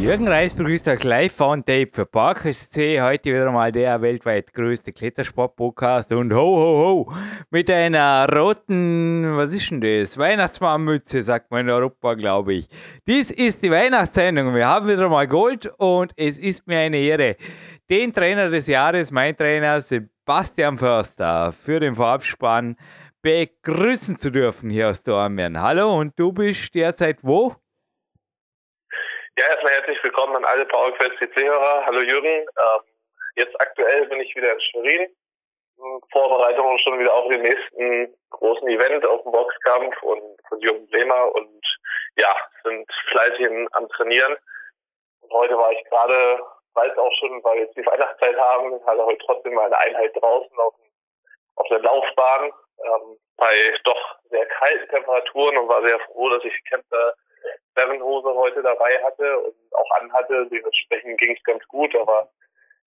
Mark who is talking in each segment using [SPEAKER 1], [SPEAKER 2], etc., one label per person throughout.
[SPEAKER 1] Jürgen Reis begrüßt euch live von Tape für ParkSC. Heute wieder mal der weltweit größte Klettersport-Podcast. Und ho, ho, ho, mit einer roten, was ist denn das? Weihnachtsmannmütze, sagt man in Europa, glaube ich. Dies ist die Weihnachtssendung. Wir haben wieder mal Gold und es ist mir eine Ehre, den Trainer des Jahres, mein Trainer Sebastian Förster, für den Vorabspann begrüßen zu dürfen hier aus Dormien. Hallo und du bist derzeit wo?
[SPEAKER 2] Ja, erstmal herzlich willkommen an alle PowerQuest CC-Hörer. Hallo Jürgen. Ähm, jetzt aktuell bin ich wieder in Schwerin. Vorbereitungen schon wieder auf den nächsten großen Event auf dem Boxkampf und von Jürgen Bremer und ja, sind fleißig am Trainieren. Und heute war ich gerade, weiß auch schon, weil wir jetzt die Weihnachtszeit haben, hatte heute trotzdem mal eine Einheit draußen auf, auf der Laufbahn ähm, bei doch sehr kalten Temperaturen und war sehr froh, dass ich Camper Seven-Hose heute dabei hatte und auch anhatte. Dementsprechend ging es ganz gut, aber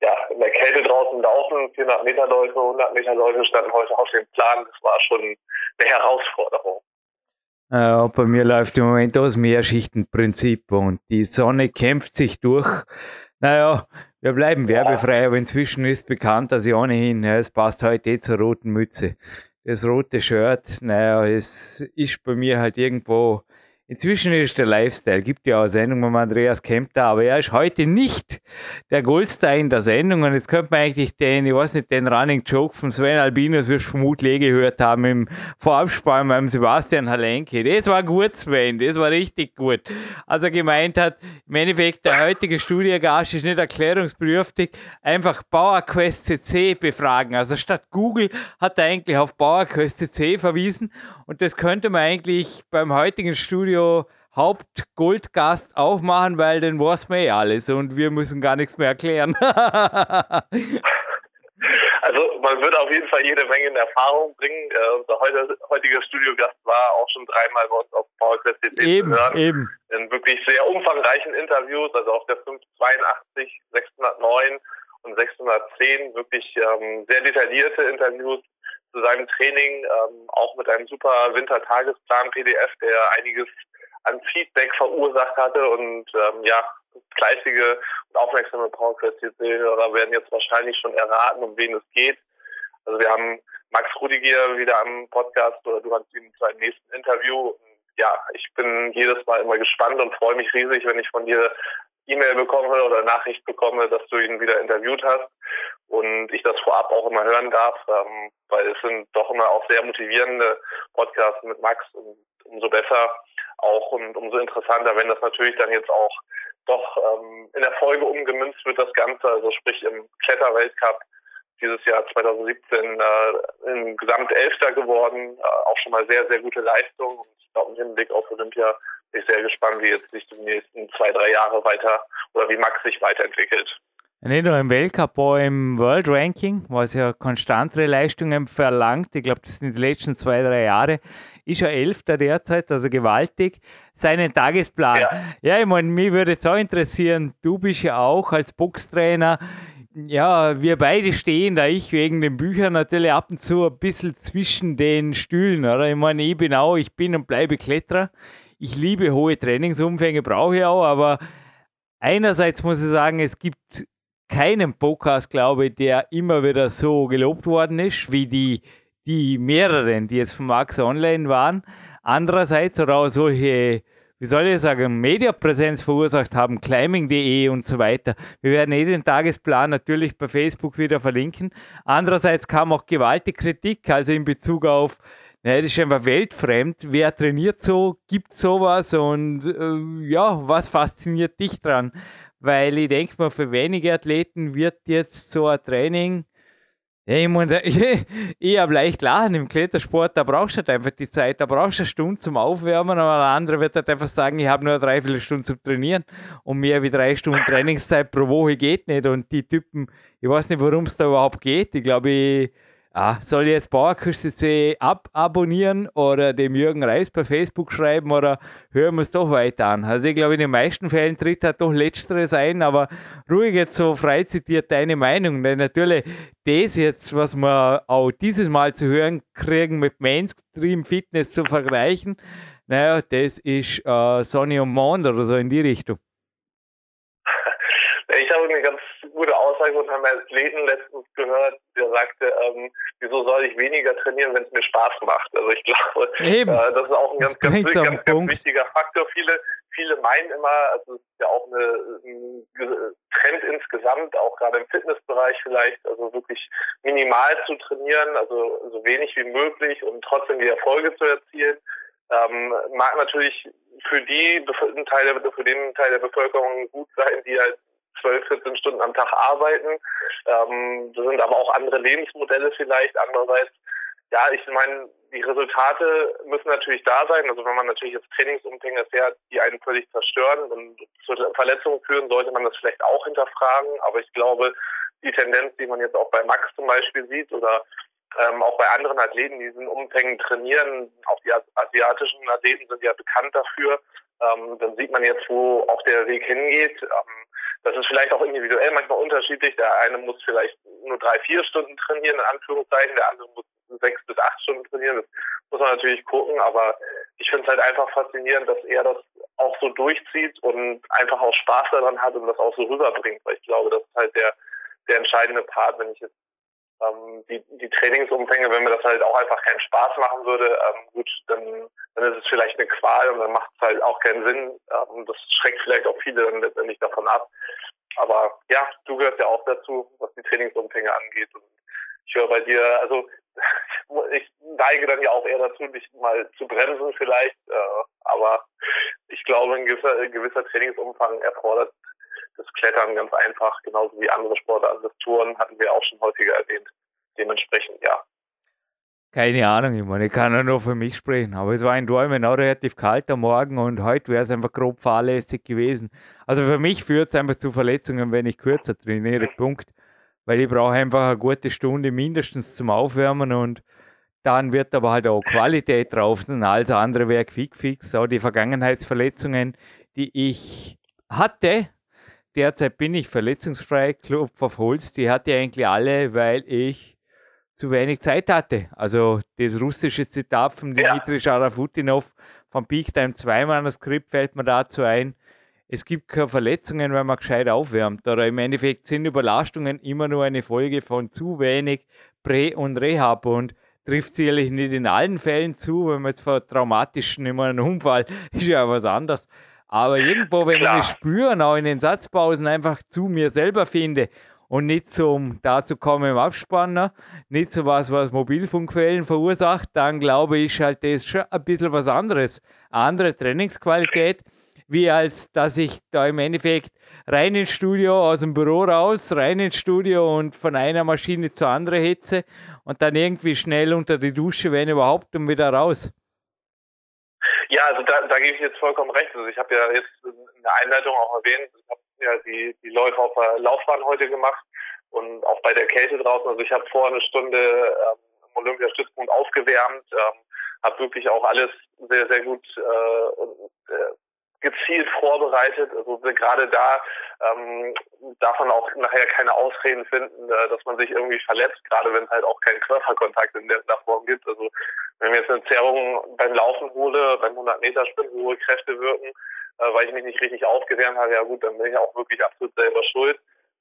[SPEAKER 2] ja, in der Kälte draußen laufen, 400 Meter Läufe, 100 Meter Läufe standen heute auf dem Plan. Das war schon eine Herausforderung.
[SPEAKER 1] Äh, bei mir läuft im Moment das Mehrschichtenprinzip und die Sonne kämpft sich durch. Naja, wir bleiben werbefrei, aber inzwischen ist bekannt, dass ich ohnehin, ja, es passt heute eh zur roten Mütze. Das rote Shirt, naja, es ist bei mir halt irgendwo Inzwischen ist der Lifestyle, gibt ja auch Sendungen mit Andreas Kempter, aber er ist heute nicht der Goldstar in der Sendung und jetzt könnte man eigentlich den, ich weiß nicht, den Running Joke von Sven Albinus, wirst du vermutlich eh gehört haben, im Vorabspann beim Sebastian Halenke. Das war gut, Sven, das war richtig gut. Also gemeint hat, im Endeffekt, der heutige Studiogast ist nicht erklärungsbedürftig, einfach PowerQuest CC befragen. Also statt Google hat er eigentlich auf PowerQuest CC verwiesen und das könnte man eigentlich beim heutigen Studio Hauptgoldgast auch machen, weil den weiß man eh alles und wir müssen gar nichts mehr erklären.
[SPEAKER 2] also man wird auf jeden Fall jede Menge in Erfahrung bringen. Uh, unser heute, heutiger Studiogast war auch schon dreimal bei uns auf PowerQuest
[SPEAKER 1] eben, zu hören. Eben.
[SPEAKER 2] In wirklich sehr umfangreichen Interviews, also auf der 582, 609 und 610 wirklich ähm, sehr detaillierte Interviews zu seinem Training, ähm, auch mit einem super Wintertagesplan-PDF, der einiges an Feedback verursacht hatte und ähm, ja, fleißige und aufmerksame PowerQuest-Hörer werden jetzt wahrscheinlich schon erraten, um wen es geht. Also wir haben Max Rudiger wieder am Podcast oder du hast ihn zu einem nächsten Interview. Ja, ich bin jedes Mal immer gespannt und freue mich riesig, wenn ich von dir E-Mail bekomme oder Nachricht bekomme, dass du ihn wieder interviewt hast und ich das vorab auch immer hören darf, ähm, weil es sind doch immer auch sehr motivierende Podcasts mit Max und umso besser auch und umso interessanter, wenn das natürlich dann jetzt auch doch ähm, in der Folge umgemünzt wird, das Ganze, also sprich im Kletterweltcup dieses Jahr 2017 äh, im Gesamt Elfter geworden, äh, auch schon mal sehr, sehr gute Leistung und auch im Hinblick auf Olympia bin ich sehr gespannt, wie jetzt sich die nächsten zwei, drei Jahre weiter oder wie Max sich weiterentwickelt.
[SPEAKER 1] Nicht nur im Weltcup, auch im World Ranking, was ja konstantere Leistungen verlangt. Ich glaube, das sind die letzten zwei, drei Jahre. Ist er Elfter derzeit, also gewaltig. Seinen Tagesplan. Ja, ja ich meine, mich würde jetzt auch interessieren, du bist ja auch als Boxtrainer ja, wir beide stehen da, ich wegen den Büchern natürlich ab und zu ein bisschen zwischen den Stühlen, oder? Ich meine, ich bin auch, ich bin und bleibe Kletterer ich liebe hohe Trainingsumfänge, brauche ich auch, aber einerseits muss ich sagen, es gibt keinen Podcast, glaube ich, der immer wieder so gelobt worden ist, wie die, die mehreren, die jetzt von Max Online waren. Andererseits oder auch solche, wie soll ich sagen, Mediapräsenz verursacht haben, climbing.de und so weiter. Wir werden eh den Tagesplan natürlich bei Facebook wieder verlinken. Andererseits kam auch gewaltige Kritik, also in Bezug auf Nein, das ist einfach weltfremd. Wer trainiert so, gibt sowas und äh, ja, was fasziniert dich dran? Weil ich denke mal, für wenige Athleten wird jetzt so ein Training, ja, ich meine, ich habe leicht lachen im Klettersport, da brauchst du halt einfach die Zeit, da brauchst du eine Stunde zum Aufwärmen, aber der andere wird halt einfach sagen, ich habe nur drei, vier Stunden zum Trainieren und mehr wie drei Stunden Trainingszeit pro Woche geht nicht und die Typen, ich weiß nicht, worum es da überhaupt geht, ich glaube, ich ah, soll ich jetzt Bauerküste ababonnieren oder dem Jürgen Reis bei Facebook schreiben oder hören wir es doch weiter an? Also ich glaube, in den meisten Fällen tritt halt doch Letzteres ein, aber ruhig jetzt so frei zitiert deine Meinung, denn natürlich das jetzt, was wir auch dieses Mal zu hören kriegen, mit Mainstream Fitness zu vergleichen, naja, das ist äh, Sonny und Mond oder so in die Richtung.
[SPEAKER 2] Ich habe eine ganz gute Aussage von einem Athleten letztens gehört, der sagte, ähm, wieso soll ich weniger trainieren, wenn es mir Spaß macht? Also ich glaube, äh, das ist auch ein ganz, ganz, ganz, ganz, ganz wichtiger Faktor. Viele, viele meinen immer, also es ist ja auch eine, ein Trend insgesamt, auch gerade im Fitnessbereich vielleicht, also wirklich minimal zu trainieren, also so wenig wie möglich und trotzdem die Erfolge zu erzielen. Ähm, mag natürlich für die Teil der, für den Teil der Bevölkerung gut sein, die halt 12, 14 Stunden am Tag arbeiten. Ähm, das sind aber auch andere Lebensmodelle vielleicht. Andererseits, ja, ich meine, die Resultate müssen natürlich da sein. Also wenn man natürlich jetzt Trainingsumfänge fährt, die einen völlig zerstören und zu Verletzungen führen, sollte man das vielleicht auch hinterfragen. Aber ich glaube, die Tendenz, die man jetzt auch bei Max zum Beispiel sieht oder ähm, auch bei anderen Athleten, die diesen Umfängen trainieren, auch die asiatischen Athleten sind ja bekannt dafür, ähm, dann sieht man jetzt, wo auch der Weg hingeht. Ähm, das ist vielleicht auch individuell manchmal unterschiedlich. Der eine muss vielleicht nur drei, vier Stunden trainieren, in Anführungszeichen, der andere muss sechs bis acht Stunden trainieren. Das muss man natürlich gucken, aber ich finde es halt einfach faszinierend, dass er das auch so durchzieht und einfach auch Spaß daran hat und das auch so rüberbringt, weil ich glaube, das ist halt der, der entscheidende Part, wenn ich jetzt ähm, die, die Trainingsumfänge, wenn mir das halt auch einfach keinen Spaß machen würde, ähm, gut, dann, dann ist es vielleicht eine Qual und dann macht es halt auch keinen Sinn. Ähm, das schreckt vielleicht auch viele dann letztendlich davon ab. Aber ja, du gehörst ja auch dazu, was die Trainingsumfänge angeht. Und ich höre bei dir, also ich neige dann ja auch eher dazu, dich mal zu bremsen vielleicht. Äh, aber ich glaube, ein gewisser, ein gewisser Trainingsumfang erfordert das Klettern ganz einfach, genauso wie andere Sportarten. Das Touren hatten wir auch schon häufiger erwähnt. Dementsprechend, ja.
[SPEAKER 1] Keine Ahnung, ich meine, ich kann ja nur für mich sprechen. Aber es war in Dortmund auch relativ kalt am Morgen und heute wäre es einfach grob fahrlässig gewesen. Also für mich führt es einfach zu Verletzungen, wenn ich kürzer trainiere. Punkt. Weil ich brauche einfach eine gute Stunde mindestens zum Aufwärmen und dann wird aber halt auch Qualität drauf sein. Alles andere wäre quick fix. Auch die Vergangenheitsverletzungen, die ich hatte, derzeit bin ich verletzungsfrei. Club of Holz, die hatte ich eigentlich alle, weil ich zu wenig Zeit hatte. Also das russische Zitat von Dmitri ja. Scharafutinov vom Peak Time 2 Manuskript fällt mir dazu ein. Es gibt keine Verletzungen, wenn man gescheit aufwärmt. Oder im Endeffekt sind Überlastungen immer nur eine Folge von zu wenig Prä- und Rehab. Und trifft sicherlich nicht in allen Fällen zu, wenn man jetzt vor traumatischen immer einen Unfall ist ja was anderes. Aber irgendwo, wenn Klar. ich spüren, auch in den Satzpausen einfach zu mir selber finde und nicht zum dazu kommen im Abspanner, nicht so was, was Mobilfunkquellen verursacht, dann glaube ich halt, das ist schon ein bisschen was anderes. Eine andere Trainingsqualität, wie als dass ich da im Endeffekt rein ins Studio, aus dem Büro raus, rein ins Studio und von einer Maschine zur anderen hetze und dann irgendwie schnell unter die Dusche, wenn überhaupt, und wieder raus.
[SPEAKER 2] Ja, also da, da gebe ich jetzt vollkommen recht. Also ich habe ja jetzt in der Einleitung auch erwähnt, ich habe ja die, die Läufe auf der Laufbahn heute gemacht und auch bei der Kälte draußen. Also ich habe vor eine Stunde ähm, im Olympiastützpunkt aufgewärmt, ähm, habe wirklich auch alles sehr, sehr gut äh, und, äh, gezielt vorbereitet. Also gerade da ähm, darf man auch nachher keine Ausreden finden, äh, dass man sich irgendwie verletzt, gerade wenn es halt auch keinen Körperkontakt in der, Form gibt. Also wenn mir jetzt eine Zerrung beim Laufen hole, beim 100 Meter Sprint, wo hohe Kräfte wirken, äh, weil ich mich nicht richtig aufgewärmt habe, ja gut, dann bin ich auch wirklich absolut selber schuld.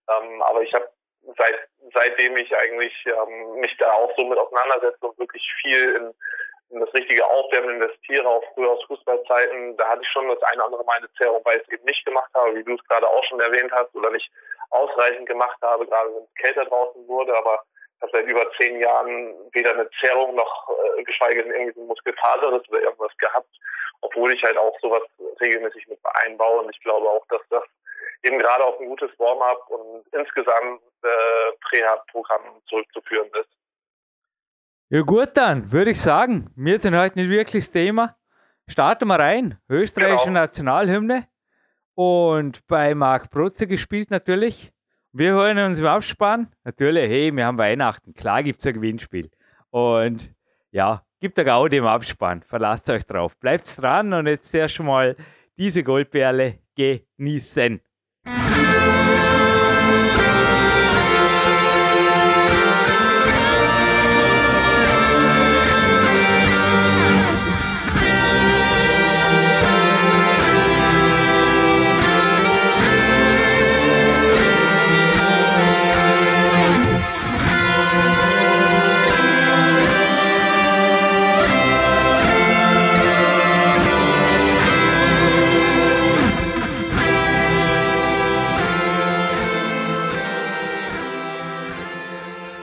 [SPEAKER 2] Ähm, aber ich habe seit seitdem ich eigentlich ähm, mich da auch so mit auseinandersetze und wirklich viel in in das richtige Aufwärmen investiere, auch früher aus Fußballzeiten, da hatte ich schon das eine oder andere Mal eine Zerrung, weil ich es eben nicht gemacht habe, wie du es gerade auch schon erwähnt hast, oder nicht ausreichend gemacht habe, gerade wenn es kälter draußen wurde, aber ich habe seit über zehn Jahren weder eine Zerrung noch äh, geschweige denn irgendwie ein Muskelfaseres oder irgendwas gehabt, obwohl ich halt auch sowas regelmäßig mit einbaue. Und ich glaube auch, dass das eben gerade auf ein gutes Warm-up und insgesamt äh, Prähab-Programm zurückzuführen ist.
[SPEAKER 1] Ja gut, dann würde ich sagen, wir sind heute nicht wirklich das Thema. Starten wir rein. Österreichische genau. Nationalhymne. Und bei Marc Protze gespielt natürlich. Wir holen uns im Abspann. Natürlich, hey, wir haben Weihnachten. Klar gibt es ein Gewinnspiel. Und ja, gibt der Gaudi im Abspann. Verlasst euch drauf. Bleibt dran und jetzt erst mal diese Goldperle genießen.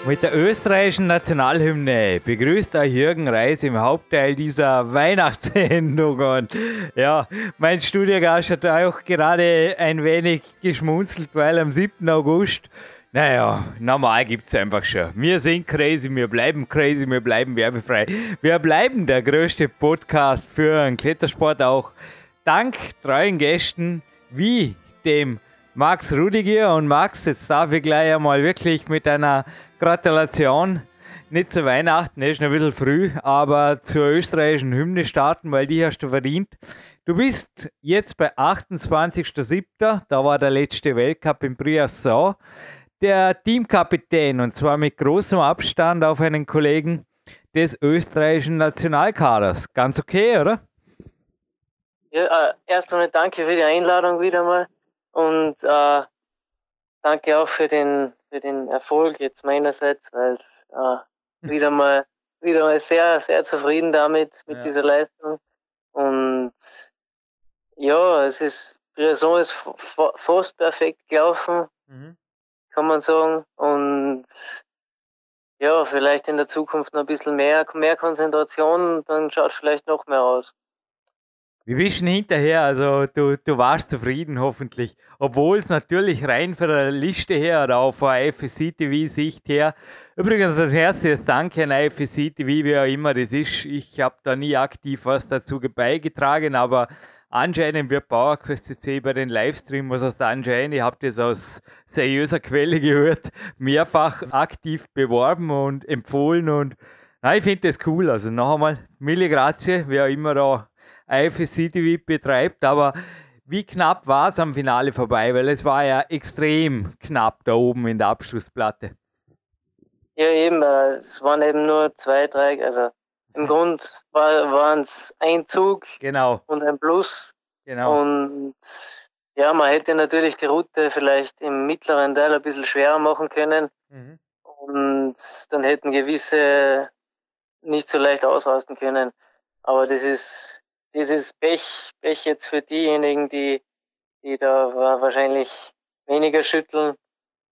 [SPEAKER 1] Mit der österreichischen Nationalhymne begrüßt euch Jürgen Reis im Hauptteil dieser Weihnachtssendung. Und ja, mein Studiogast hat auch gerade ein wenig geschmunzelt, weil am 7. August, naja, normal gibt es einfach schon. Wir sind crazy, wir bleiben crazy, wir bleiben werbefrei. Wir bleiben der größte Podcast für einen Klettersport auch dank treuen Gästen wie dem Max Rudiger. Und Max, jetzt darf ich gleich einmal wirklich mit einer Gratulation. Nicht zu Weihnachten, ist noch ein bisschen früh, aber zur österreichischen Hymne starten, weil die hast du verdient. Du bist jetzt bei 28.07., da war der letzte Weltcup in Briasau, der Teamkapitän und zwar mit großem Abstand auf einen Kollegen des österreichischen Nationalkaders. Ganz okay, oder?
[SPEAKER 3] Ja, äh, erst einmal danke für die Einladung wieder mal und äh, danke auch für den für den Erfolg jetzt meinerseits, weil es äh, wieder mal wieder mal sehr, sehr zufrieden damit, mit ja. dieser Leistung. Und ja, es ist, die Saison ist fast perfekt gelaufen, mhm. kann man sagen. Und ja, vielleicht in der Zukunft noch ein bisschen mehr, mehr Konzentration, dann schaut es vielleicht noch mehr aus.
[SPEAKER 1] Bist du hinterher? Also du, du warst zufrieden hoffentlich. Obwohl es natürlich rein von der Liste her oder auch von IFSC TV Sicht her. Übrigens das herzliches Danke an IFSC TV, wie auch immer das ist. Ich habe da nie aktiv was dazu beigetragen, aber anscheinend wird PowerQuest CC bei den Livestream, was heißt anscheinend, ich habe das aus seriöser Quelle gehört, mehrfach aktiv beworben und empfohlen und na, ich finde das cool. Also noch einmal, mille grazie, wer auch immer da IFSC TV betreibt, aber wie knapp war es am Finale vorbei? Weil es war ja extrem knapp da oben in der Abschlussplatte.
[SPEAKER 3] Ja, eben, äh, es waren eben nur zwei, drei, also im Grund waren es ein Zug
[SPEAKER 1] genau.
[SPEAKER 3] und ein Plus.
[SPEAKER 1] Genau.
[SPEAKER 3] Und ja, man hätte natürlich die Route vielleicht im mittleren Teil ein bisschen schwerer machen können. Mhm. Und dann hätten gewisse nicht so leicht ausrasten können. Aber das ist dieses Pech, Pech jetzt für diejenigen, die, die da wahrscheinlich weniger schütteln.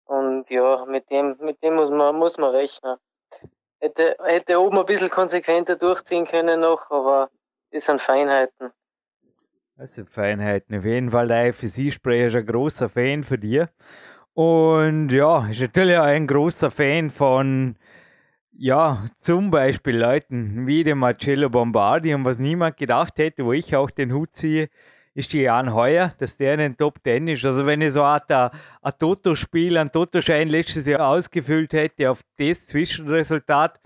[SPEAKER 3] Und ja, mit dem, mit dem muss man, muss man rechnen. Hätte, hätte oben ein bisschen konsequenter durchziehen können noch, aber das sind Feinheiten.
[SPEAKER 1] Das sind Feinheiten. Auf jeden Fall der IFSC-Sprecher ist ein großer Fan für dir. Und ja, ist natürlich auch ein großer Fan von ja, zum Beispiel Leuten wie dem Marcello Bombardi und was niemand gedacht hätte, wo ich auch den Hut ziehe, ist die Jan Heuer, dass der in den Top Ten ist. Also wenn ich so eine Art ein Toto-Spiel, ein Toto-Schein letztes Jahr ausgefüllt hätte auf das Zwischenresultat,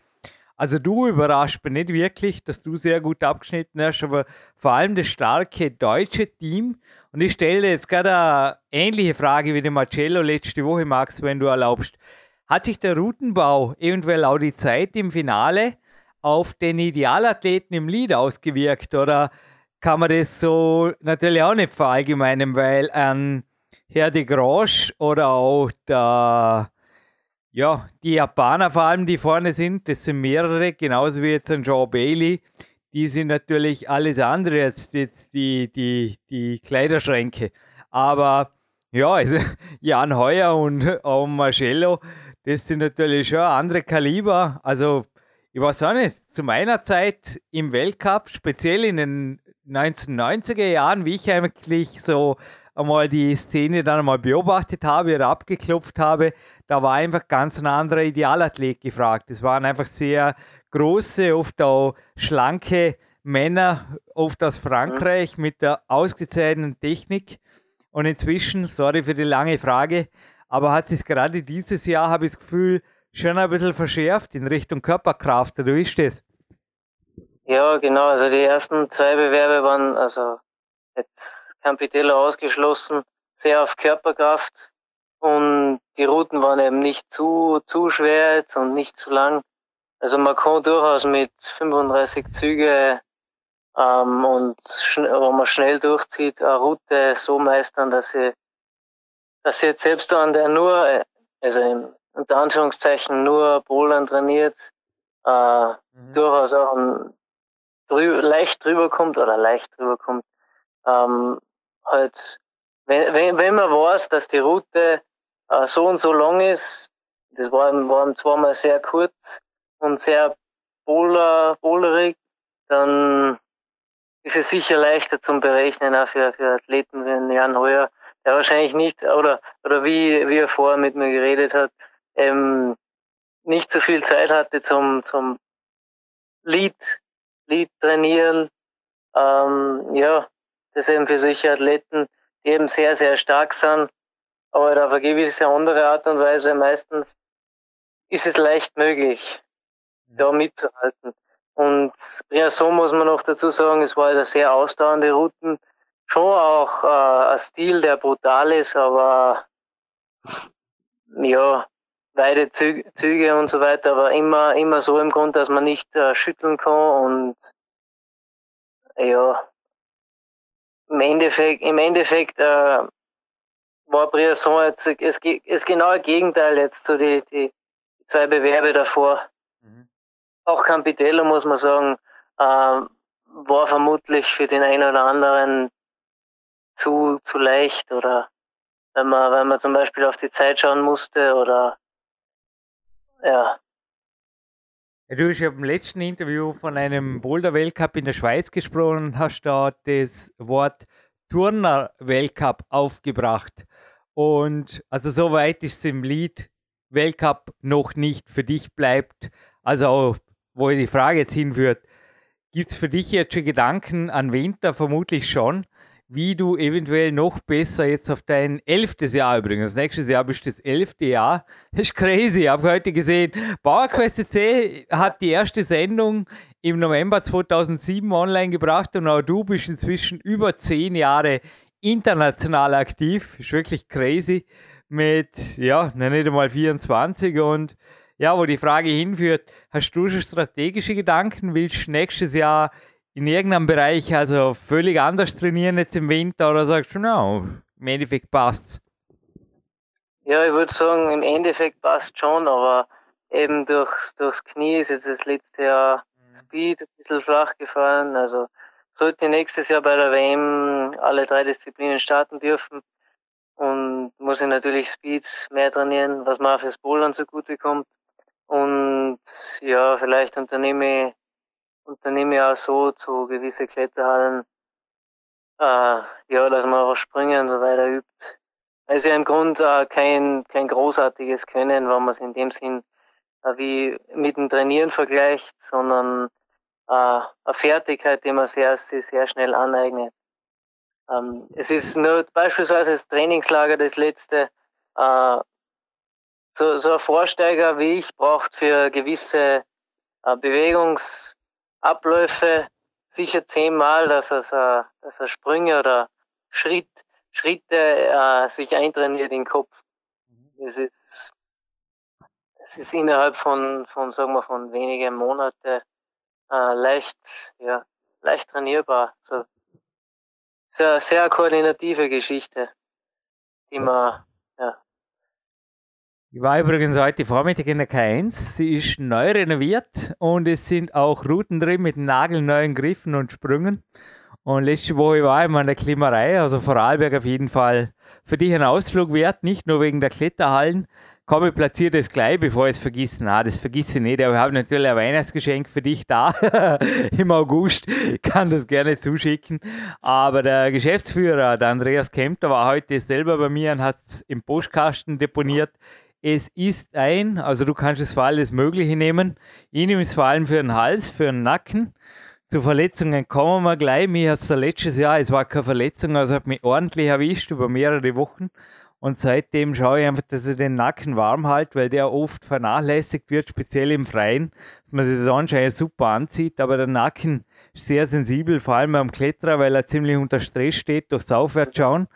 [SPEAKER 1] also du überrascht mich nicht wirklich, dass du sehr gut abgeschnitten hast, aber vor allem das starke deutsche Team. Und ich stelle jetzt gerade eine ähnliche Frage wie dem Marcello letzte Woche, Max, wenn du erlaubst. Hat sich der Routenbau eventuell auch die Zeit im Finale auf den Idealathleten im Lied ausgewirkt oder kann man das so natürlich auch nicht verallgemeinern, weil ein Herr de Grosch oder auch der, ja, die Japaner vor allem, die vorne sind, das sind mehrere, genauso wie jetzt ein Joe Bailey, die sind natürlich alles andere als jetzt die, die, die Kleiderschränke. Aber ja, also Jan Heuer und auch Marcello, das sind natürlich schon andere Kaliber. Also, ich weiß auch nicht, zu meiner Zeit im Weltcup, speziell in den 1990er Jahren, wie ich eigentlich so einmal die Szene dann einmal beobachtet habe oder abgeklopft habe, da war einfach ganz ein anderer Idealathlet gefragt. Es waren einfach sehr große, oft auch schlanke Männer, oft aus Frankreich mit der ausgezeichneten Technik. Und inzwischen, sorry für die lange Frage, aber hat sich gerade dieses Jahr, habe ich das Gefühl, schon ein bisschen verschärft in Richtung Körperkraft, oder wie ist das?
[SPEAKER 3] Ja, genau. Also die ersten zwei Bewerbe waren, also jetzt Campitello ausgeschlossen, sehr auf Körperkraft und die Routen waren eben nicht zu, zu schwer jetzt und nicht zu lang. Also man kann durchaus mit 35 Züge ähm, und wenn man schnell durchzieht, eine Route so meistern, dass sie, dass jetzt selbst an der nur, also im, unter Anführungszeichen nur Bowlern trainiert, äh, mhm. durchaus auch ein, drü leicht drüber kommt oder leicht drüber kommt. Ähm, halt, wenn, wenn, wenn man weiß, dass die Route äh, so und so lang ist, das war, war zweimal sehr kurz und sehr bowler, bowlerig, dann ist es sicher leichter zum Berechnen auch für, für Athleten wie Jan Heuer, der wahrscheinlich nicht, oder, oder wie, wie er vorher mit mir geredet hat, ähm, nicht so viel Zeit hatte zum, zum Lied, Lied trainieren. Ähm, ja, das eben für solche Athleten, die eben sehr, sehr stark sind, aber auf eine gewisse andere Art und Weise meistens ist es leicht möglich, da mitzuhalten. Und ja, so muss man noch dazu sagen, es war eine sehr ausdauernde Routen. Schon auch äh, ein Stil, der brutal ist, aber ja, weite Züge, Züge und so weiter, aber immer, immer so im Grund, dass man nicht äh, schütteln kann und ja, im Endeffekt, im Endeffekt äh, war Briasson jetzt das, das genaue Gegenteil jetzt zu die, die zwei Bewerbe davor. Mhm. Auch Campitello, muss man sagen, äh, war vermutlich für den einen oder anderen zu, zu leicht oder wenn man, wenn man zum Beispiel auf die Zeit schauen musste oder ja.
[SPEAKER 1] Du hast ja im letzten Interview von einem Boulder-Weltcup in der Schweiz gesprochen und hast da das Wort Turner-Weltcup aufgebracht. Und also soweit ist es im Lied Weltcup noch nicht für dich bleibt. Also wo die Frage jetzt hinführt, gibt es für dich jetzt schon Gedanken an Winter? Vermutlich schon wie du eventuell noch besser jetzt auf dein elftes Jahr übrigens. Nächstes Jahr bist du das elfte Jahr. Das ist crazy. Ich habe heute gesehen, PowerQuest C hat die erste Sendung im November 2007 online gebracht und auch du bist inzwischen über zehn Jahre international aktiv. Das ist wirklich crazy. Mit, ja, nicht einmal 24 und ja, wo die Frage hinführt, hast du schon strategische Gedanken? Willst du nächstes Jahr in irgendeinem Bereich also völlig anders trainieren jetzt im Winter oder sagst du, no, im Endeffekt passt's?
[SPEAKER 3] Ja, ich würde sagen, im Endeffekt passt schon, aber eben durchs, durchs Knie ist jetzt das letzte Jahr mhm. Speed ein bisschen flach gefallen. Also sollte nächstes Jahr bei der WM alle drei Disziplinen starten dürfen und muss ich natürlich Speed mehr trainieren, was mir auch fürs Bouldern zugute kommt. Und ja, vielleicht unternehme ich unternehme ja so zu gewisse Kletterhallen, äh, ja, dass man auch Sprünge und so weiter übt. Also im Grunde äh, kein, kein großartiges Können, wenn man es in dem Sinn äh, wie mit dem Trainieren vergleicht, sondern äh, eine Fertigkeit, die man sehr, sehr schnell aneignet. Ähm, es ist nur beispielsweise das Trainingslager das letzte, äh, so, so ein Vorsteiger wie ich braucht für gewisse äh, Bewegungs- Abläufe sicher zehnmal, dass er, dass er Sprünge oder Schritt, Schritte äh, sich eintrainiert in den Kopf. Mhm. Es ist, es ist innerhalb von, von, sagen wir, von wenigen Monaten äh, leicht, ja, leicht trainierbar. So, sehr, sehr koordinative Geschichte, die man,
[SPEAKER 1] ich war übrigens heute Vormittag in der K1. Sie ist neu renoviert und es sind auch Routen drin mit nagelneuen Griffen und Sprüngen. Und letzte Woche war ich mal in der Klimarei, also Vorarlberg auf jeden Fall für dich ein Ausflug wert, nicht nur wegen der Kletterhallen. Komm, ich platziere das gleich, bevor ich es vergesse. Na, das vergesse ich nicht, aber ich habe natürlich ein Weihnachtsgeschenk für dich da im August. Ich kann das gerne zuschicken. Aber der Geschäftsführer, der Andreas Kempter, war heute selber bei mir und hat es im Postkasten deponiert. Es ist ein, also du kannst es für alles Mögliche nehmen. Ich nehme es vor allem für den Hals, für den Nacken. Zu Verletzungen kommen wir gleich. Mir hat es letztes Jahr, es war keine Verletzung, also hat mich ordentlich erwischt über mehrere Wochen. Und seitdem schaue ich einfach, dass ich den Nacken warm halte, weil der oft vernachlässigt wird, speziell im Freien. Man sich das anscheinend super anzieht, aber der Nacken ist sehr sensibel, vor allem beim Kletterer, weil er ziemlich unter Stress steht durchs Aufwärtsschauen.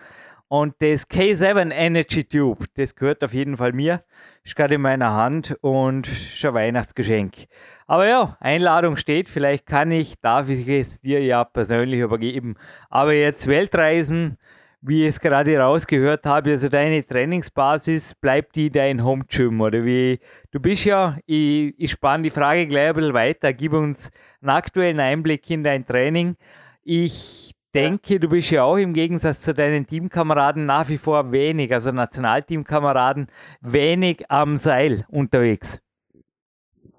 [SPEAKER 1] Und das K7 Energy Tube, das gehört auf jeden Fall mir, ist gerade in meiner Hand und ist ein Weihnachtsgeschenk. Aber ja, Einladung steht, vielleicht kann ich, darf ich es dir ja persönlich übergeben. Aber jetzt Weltreisen, wie ich es gerade rausgehört habe, also deine Trainingsbasis, bleibt die dein Home Gym oder wie? Du bist ja, ich, ich spanne die Frage gleich ein bisschen weiter, gib uns einen aktuellen Einblick in dein Training. Ich denke, du bist ja auch im Gegensatz zu deinen Teamkameraden nach wie vor wenig, also Nationalteamkameraden, wenig am Seil unterwegs.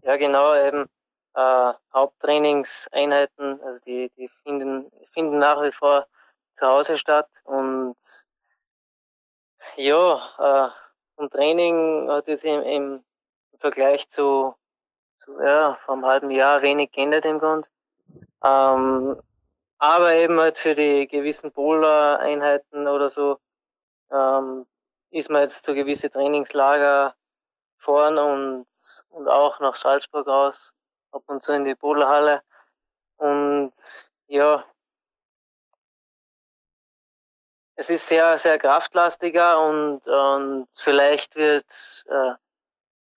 [SPEAKER 3] Ja, genau, eben äh, Haupttrainingseinheiten, also die, die finden, finden nach wie vor zu Hause statt und ja, äh, vom Training hat es im, im Vergleich zu, zu ja, vor einem halben Jahr wenig geändert im Grund. Ähm, aber eben halt für die gewissen Bowler-Einheiten oder so ähm, ist man jetzt zu gewisse Trainingslager fahren und, und auch nach Salzburg raus, ab und zu in die Bowlerhalle. Und ja, es ist sehr, sehr kraftlastiger und, und vielleicht wird äh,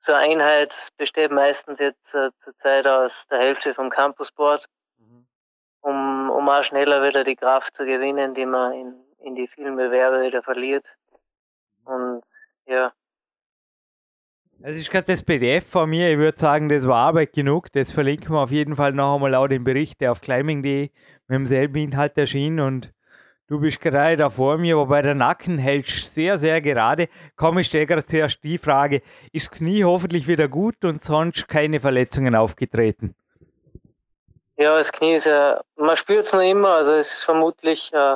[SPEAKER 3] so eine Einheit besteht meistens jetzt äh, zurzeit aus der Hälfte vom Campusboard auch schneller wieder die Kraft zu gewinnen, die man in, in die vielen Bewerbe wieder verliert. Und ja.
[SPEAKER 1] Es ist gerade das PDF von mir. Ich würde sagen, das war Arbeit genug. Das verlinken wir auf jeden Fall noch einmal auch den Bericht, der auf climbing.de mit demselben Inhalt erschien. Und du bist gerade da vor mir, wobei der Nacken hält sehr, sehr gerade. Komm, ich stelle gerade zuerst die Frage: Ist das Knie hoffentlich wieder gut und sonst keine Verletzungen aufgetreten?
[SPEAKER 3] Ja, das Knie ist ja, man spürt es noch immer, also es ist vermutlich äh,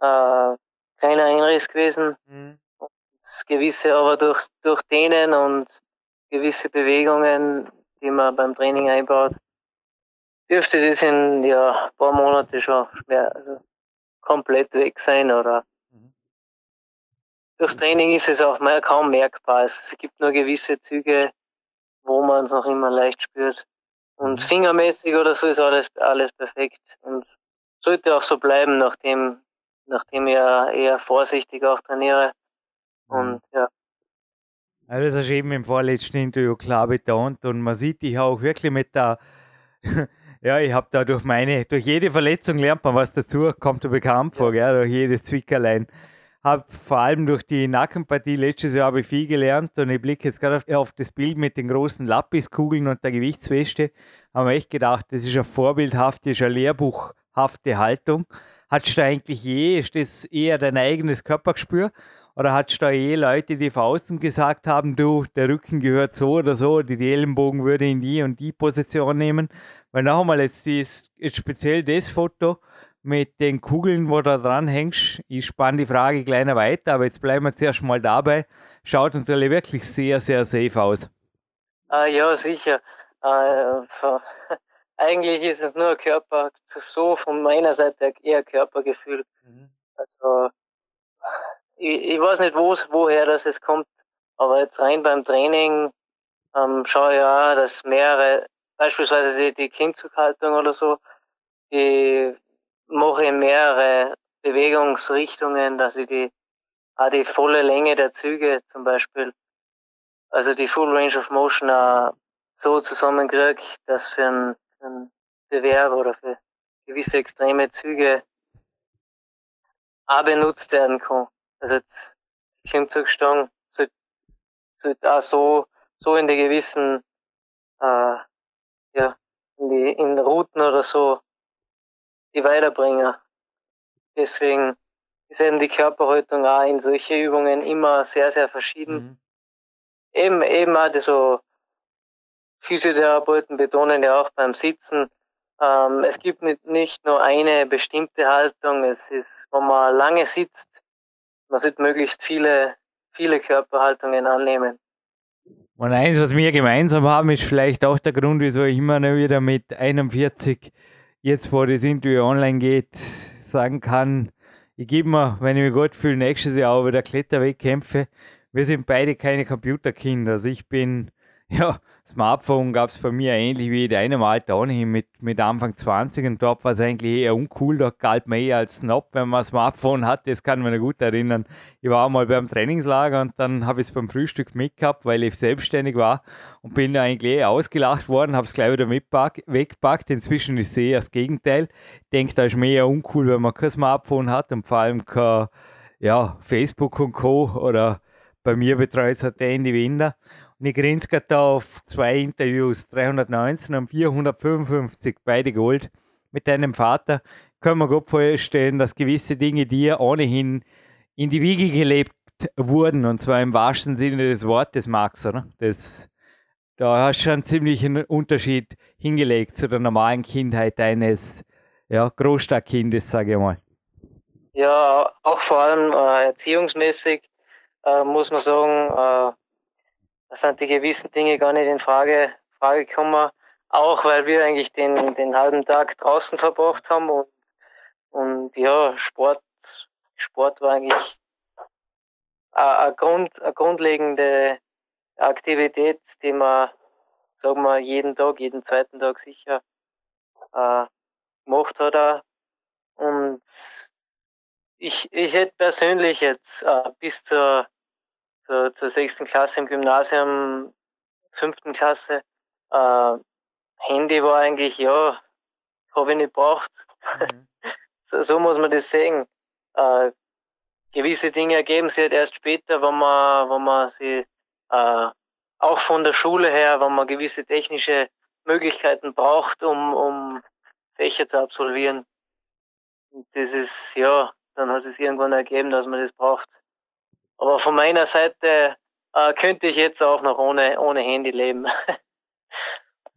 [SPEAKER 3] äh, kein Einriss gewesen. Mhm. Das gewisse aber durch, durch Dehnen und gewisse Bewegungen, die man beim Training einbaut, dürfte das in ja, ein paar Monate schon mehr, also komplett weg sein oder mhm. durchs Training ist es auch mehr, kaum merkbar. Es gibt nur gewisse Züge, wo man es noch immer leicht spürt. Und fingermäßig oder so ist alles, alles perfekt. Und sollte auch so bleiben, nachdem, nachdem ich eher vorsichtig auch trainiere. Mhm. Und ja.
[SPEAKER 1] Also das hast du eben im vorletzten Interview klar betont und man sieht dich auch wirklich mit der, ja, ich habe da durch meine, durch jede Verletzung lernt man was dazu, kommt dir bekannt vor, gell, durch jedes Zwickerlein habe vor allem durch die Nackenpartie letztes Jahr habe ich viel gelernt und ich blicke jetzt gerade auf, auf, das Bild mit den großen Lapiskugeln und der Gewichtsweste. Haben wir echt gedacht, das ist eine vorbildhafte, ist eine lehrbuchhafte Haltung. Hattest du eigentlich je, ist das eher dein eigenes Körpergespür? Oder hattest du da je Leute, die von außen gesagt haben, du, der Rücken gehört so oder so, die, die Ellenbogen würde in die und die Position nehmen? Weil noch einmal jetzt, jetzt speziell das Foto, mit den Kugeln, wo du dran hängst. Ich spanne die Frage gleich weiter, aber jetzt bleiben wir zuerst mal dabei. Schaut natürlich wirklich sehr, sehr safe aus.
[SPEAKER 3] Ah, ja, sicher. So. Eigentlich ist es nur Körper, so von meiner Seite eher Körpergefühl. Mhm. Also, ich, ich, weiß nicht, woher das es kommt, aber jetzt rein beim Training ähm, schaue ich ja, dass mehrere, beispielsweise die, die Klimmzughaltung oder so, die mache ich mehrere Bewegungsrichtungen, dass ich die, auch die volle Länge der Züge zum Beispiel, also die Full Range of Motion auch so zusammenkriege, dass für einen, für einen Bewerb oder für gewisse extreme Züge auch benutzt werden kann. Also jetzt Klimmzugstangen sollte, sollte auch so, so in die gewissen, äh, ja, in die, in Routen oder so die Weiterbringer. Deswegen ist eben die Körperhaltung auch in solche Übungen immer sehr, sehr verschieden. Mhm. Eben, eben auch so Physiotherapeuten betonen ja auch beim Sitzen, ähm, es gibt nicht, nicht nur eine bestimmte Haltung, es ist, wenn man lange sitzt, man sollte möglichst viele, viele Körperhaltungen annehmen.
[SPEAKER 1] Und eins, was wir gemeinsam haben, ist vielleicht auch der Grund, wieso ich immer wieder mit 41 jetzt, wo das Interview online geht, sagen kann, ich gebe mir, wenn ich mich gut fühle, nächstes Jahr wieder Kletterwettkämpfe. Wir sind beide keine Computerkinder. Also ich bin, ja, Smartphone gab es bei mir ähnlich wie in deinem Alter ohnehin mit, mit Anfang 20 und dort war es eigentlich eher uncool, da galt man eher als Snob, wenn man ein Smartphone hat, das kann man mich gut erinnern. Ich war mal beim Trainingslager und dann habe ich es beim Frühstück mitgehabt, weil ich selbstständig war und bin da eigentlich eher ausgelacht worden, habe es gleich wieder weggepackt. Inzwischen ist es eher das Gegenteil. Ich denke, da ist mir eher uncool, wenn man kein Smartphone hat und vor allem kein ja, Facebook und Co. oder bei mir betreut es hat der Andy Winder. Gerade da auf zwei Interviews, 319 und 455, beide Gold mit deinem Vater. Können wir gut vorstellen, dass gewisse Dinge dir ohnehin in die Wiege gelebt wurden, und zwar im wahrsten Sinne des Wortes, Max, oder? Das, da hast du einen ziemlichen Unterschied hingelegt zu der normalen Kindheit deines ja, Großstadtkindes, sage ich mal.
[SPEAKER 3] Ja, auch vor allem äh, erziehungsmäßig äh, muss man sagen, äh, da sind die gewissen Dinge gar nicht in Frage, Frage gekommen. Auch weil wir eigentlich den, den halben Tag draußen verbracht haben und, und ja, Sport, Sport war eigentlich eine, Grund, eine grundlegende Aktivität, die man, sagen wir, jeden Tag, jeden zweiten Tag sicher äh, gemacht hat. Und ich, ich hätte persönlich jetzt äh, bis zur zur, zur sechsten Klasse im Gymnasium, fünften Klasse. Äh, Handy war eigentlich, ja, habe ich nicht braucht. Mhm. so, so, muss man das sehen. Äh, gewisse Dinge ergeben sich halt erst später, wenn man, wenn man sie äh, auch von der Schule her, wenn man gewisse technische Möglichkeiten braucht, um, um Fächer zu absolvieren. Und das ist, ja, dann hat es irgendwann ergeben, dass man das braucht. Aber von meiner Seite äh, könnte ich jetzt auch noch ohne, ohne Handy leben.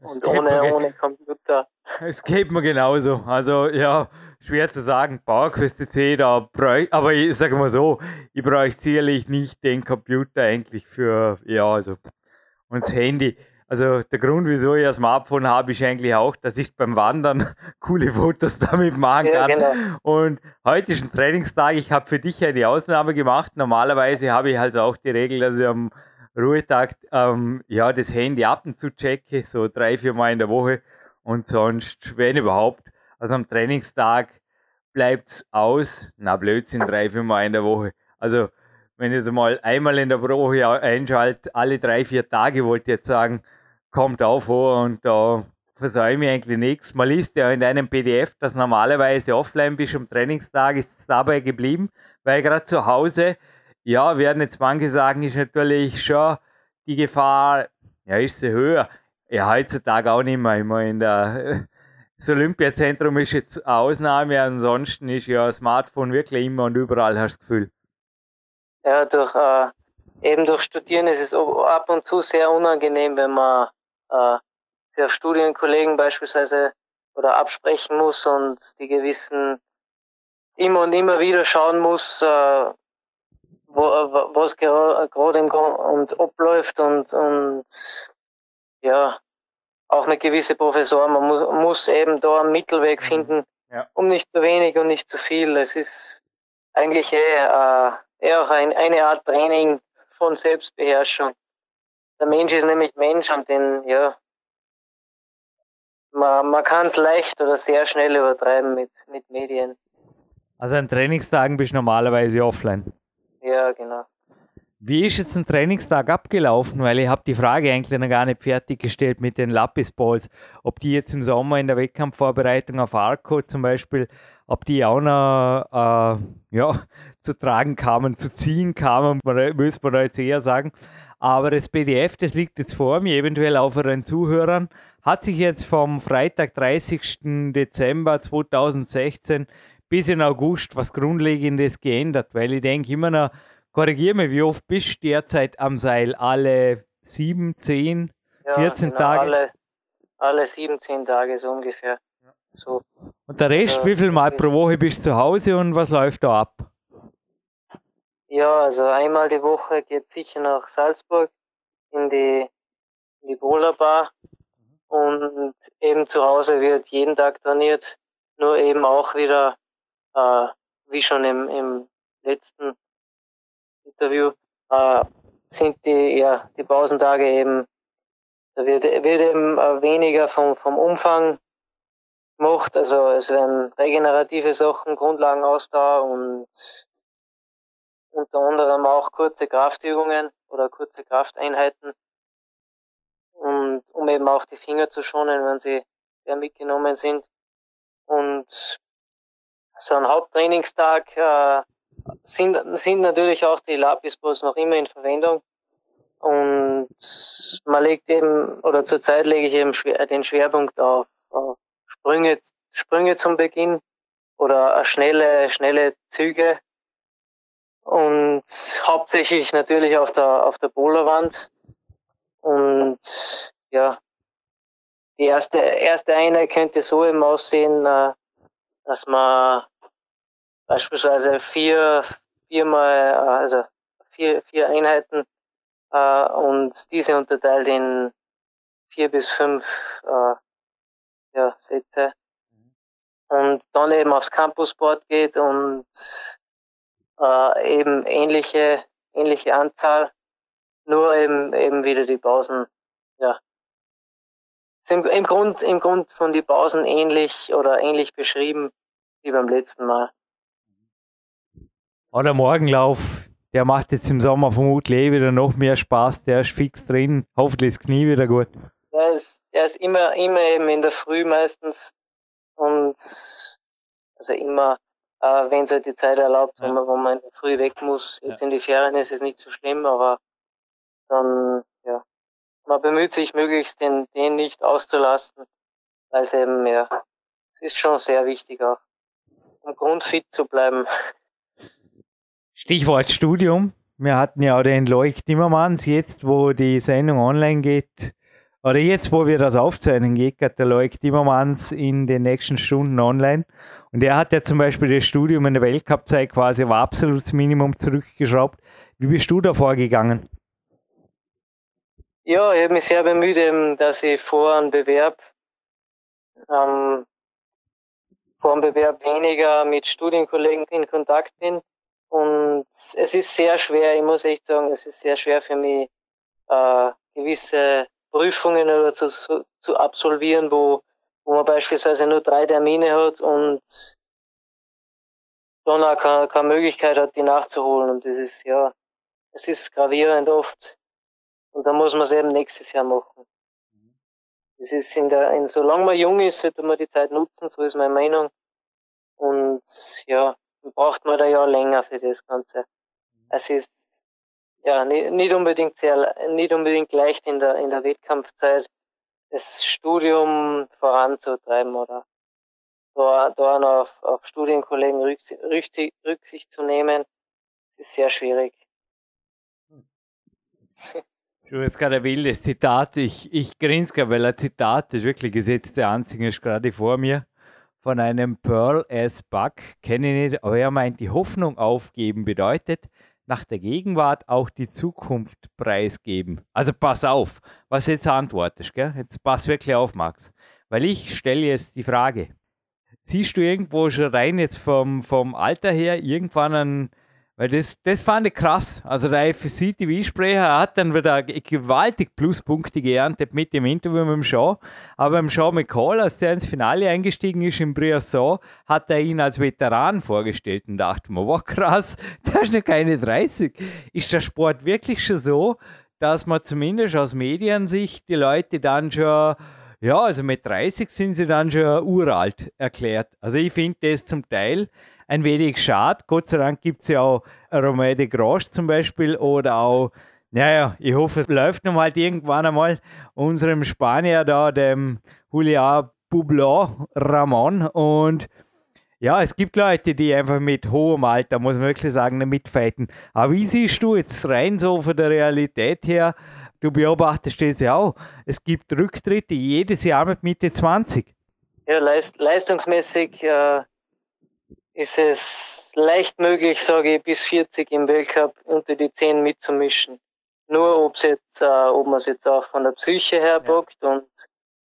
[SPEAKER 3] Und ohne, ohne Computer.
[SPEAKER 1] Es geht mir genauso. Also ja, schwer zu sagen, PowerQuest C, da bräuchte, aber ich sage mal so, ich bräuchte sicherlich nicht den Computer eigentlich für, ja, also, und das Handy. Also der Grund, wieso ich ein Smartphone habe, ist eigentlich auch, dass ich beim Wandern coole Fotos damit machen kann. Ja, genau. Und heute ist ein Trainingstag. Ich habe für dich eine Ausnahme gemacht. Normalerweise habe ich halt auch die Regel, dass ich am Ruhetag ähm, ja, das Handy ab und zu checke, so drei, vier Mal in der Woche. Und sonst, wenn überhaupt, also am Trainingstag bleibt es aus. Na, Blödsinn, drei, vier Mal in der Woche. Also wenn ich es mal einmal in der Woche einschalte, alle drei, vier Tage, wollte ich jetzt sagen, kommt auch vor und da versäume ich eigentlich nichts. Man liest ja in einem PDF, dass normalerweise offline bist am Trainingstag, ist es dabei geblieben, weil gerade zu Hause, ja, werden jetzt manche sagen, ist natürlich schon die Gefahr, ja, ist sie höher. Ja, heutzutage auch nicht mehr. Immer in der, das Olympiazentrum ist jetzt eine Ausnahme, ansonsten ist ja Smartphone wirklich immer und überall, hast du das Gefühl.
[SPEAKER 3] Ja, durch, äh, eben durch Studieren ist es ab und zu sehr unangenehm, wenn man äh, der Studienkollegen beispielsweise oder absprechen muss und die gewissen immer und immer wieder schauen muss, äh, wo, was gerade im Grund abläuft und, und ja, auch eine gewisse Professor. Man muss, muss eben da einen Mittelweg mhm. finden, ja. um nicht zu wenig und nicht zu viel. Es ist eigentlich eher, äh, eher auch ein, eine Art Training von Selbstbeherrschung. Der Mensch ist nämlich Mensch und den, ja, man, man kann es leicht oder sehr schnell übertreiben mit, mit Medien.
[SPEAKER 1] Also an Trainingstagen bist du normalerweise offline.
[SPEAKER 3] Ja, genau.
[SPEAKER 1] Wie ist jetzt ein Trainingstag abgelaufen? Weil ich habe die Frage eigentlich noch gar nicht fertiggestellt mit den Lapis Balls. Ob die jetzt im Sommer in der Wettkampfvorbereitung auf Arco zum Beispiel, ob die auch noch äh, ja, zu tragen kamen, zu ziehen kamen, müsste man da jetzt eher sagen. Aber das PDF, das liegt jetzt vor mir, eventuell auch für den Zuhörern, hat sich jetzt vom Freitag, 30. Dezember 2016 bis in August was Grundlegendes geändert, weil ich denke immer noch, korrigiere mich, wie oft bist du derzeit am Seil? Alle sieben, zehn, ja, 14 genau, Tage?
[SPEAKER 3] Alle, alle sieben, zehn Tage so ungefähr. So.
[SPEAKER 1] Und der Rest, also, wie viel Mal pro Woche bist du zu Hause und was läuft da ab?
[SPEAKER 3] Ja, also einmal die Woche geht sicher nach Salzburg in die, in die Bowler Bar und eben zu Hause wird jeden Tag trainiert, nur eben auch wieder äh, wie schon im, im letzten Interview, äh, sind die, ja, die Pausentage eben, da wird, wird eben äh, weniger vom, vom Umfang gemacht. Also es werden regenerative Sachen, Grundlagenausdauer und unter anderem auch kurze Kraftübungen oder kurze Krafteinheiten. Und um eben auch die Finger zu schonen, wenn sie sehr mitgenommen sind. Und so ein Haupttrainingstag äh, sind, sind natürlich auch die Lapisbos noch immer in Verwendung. Und man legt eben, oder zurzeit lege ich eben schwer, den Schwerpunkt auf, auf Sprünge, Sprünge zum Beginn oder schnelle, schnelle Züge. Und hauptsächlich natürlich auf der, auf der Boulderwand. Und ja, die erste, erste Einheit könnte so eben aussehen, äh, dass man beispielsweise vier, viermal, äh, also vier, vier Einheiten äh, und diese unterteilt in vier bis fünf ja, Sätze. Und dann eben aufs Campusboard geht und äh, eben ähnliche, ähnliche Anzahl, nur eben, eben wieder die Pausen, ja. Im, im Grund, im Grund von die Pausen ähnlich oder ähnlich beschrieben wie beim letzten Mal.
[SPEAKER 1] Oder Morgenlauf, der macht jetzt im Sommer vermutlich eh wieder noch mehr Spaß, der ist fix drin, hoffentlich das Knie wieder gut.
[SPEAKER 3] Der ist, der ist immer, immer eben in der Früh meistens und also immer, äh, wenn es halt die Zeit erlaubt, ja. wenn man, wo man Früh weg muss. Jetzt ja. in die Ferien ist es nicht so schlimm, aber dann, ja, man bemüht sich möglichst den, den nicht auszulasten, weil es eben, ja, es ist schon sehr wichtig auch, um grundfit zu bleiben.
[SPEAKER 1] Stichwort Studium. Wir hatten ja auch den Leuk Timmermans jetzt, wo die Sendung online geht. Oder jetzt, wo wir das aufzeichnen, geht der Leuk Timmermans in den nächsten Stunden online. Und er hat ja zum Beispiel das Studium in der Weltcup-Zeit quasi auf absolutes Minimum zurückgeschraubt. Wie bist du da vorgegangen?
[SPEAKER 3] Ja, ich habe mich sehr bemüht, dass ich vor einem Bewerb, ähm, vor einem Bewerb weniger mit Studienkollegen in Kontakt bin und es ist sehr schwer, ich muss echt sagen, es ist sehr schwer für mich, äh, gewisse Prüfungen oder zu, zu absolvieren, wo, wo man beispielsweise nur drei Termine hat und dann auch keine, keine Möglichkeit hat, die nachzuholen. Und das ist, ja, es ist gravierend oft. Und da muss man es eben nächstes Jahr machen. Das ist in der, in, solange man jung ist, sollte man die Zeit nutzen, so ist meine Meinung. Und ja, braucht man da ja länger für das Ganze. Es ist ja nicht unbedingt sehr, nicht unbedingt leicht in der, in der Wettkampfzeit das Studium voranzutreiben oder da, noch auf, auf Studienkollegen Rücksicht, Rücksicht, zu nehmen, ist sehr schwierig.
[SPEAKER 1] Du hast gerade ein wildes Zitat. Ich, ich grinse gerade, weil ein Zitat ist wirklich gesetzte Anziehung, ist gerade vor mir von einem Pearl S. Buck, kenne ich nicht, aber er meint, die Hoffnung aufgeben bedeutet, nach der Gegenwart auch die Zukunft preisgeben. Also pass auf, was jetzt antwortest, gell? Jetzt pass wirklich auf, Max. Weil ich stelle jetzt die Frage, siehst du irgendwo schon rein jetzt vom, vom Alter her irgendwann einen weil das, das fand ich krass. Also der FSC-TV-Sprecher hat dann wieder gewaltig Pluspunkte geerntet mit dem Interview mit dem Shaw. Aber beim Shaw McCall, als der ins Finale eingestiegen ist im Briasson, hat er ihn als Veteran vorgestellt und dachte mir, wow krass, der ist noch keine 30. Ist der Sport wirklich schon so, dass man zumindest aus Mediensicht die Leute dann schon ja, also mit 30 sind sie dann schon uralt erklärt. Also ich finde das zum Teil ein wenig schade. Gott sei Dank gibt es ja auch Romain de Grosch zum Beispiel oder auch, naja, ich hoffe, es läuft noch mal irgendwann einmal unserem Spanier da, dem Julian Bublon Ramon. Und ja, es gibt Leute, die einfach mit hohem Alter, muss man wirklich sagen, mitfighten. Aber wie siehst du jetzt rein so von der Realität her? Du beobachtest das ja auch. Es gibt Rücktritte jedes Jahr mit Mitte 20.
[SPEAKER 3] Ja, leist leistungsmäßig äh, ist es leicht möglich, sage ich, bis 40 im Weltcup unter die 10 mitzumischen. Nur ob's jetzt, äh, ob man es jetzt auch von der Psyche her bockt ja. und,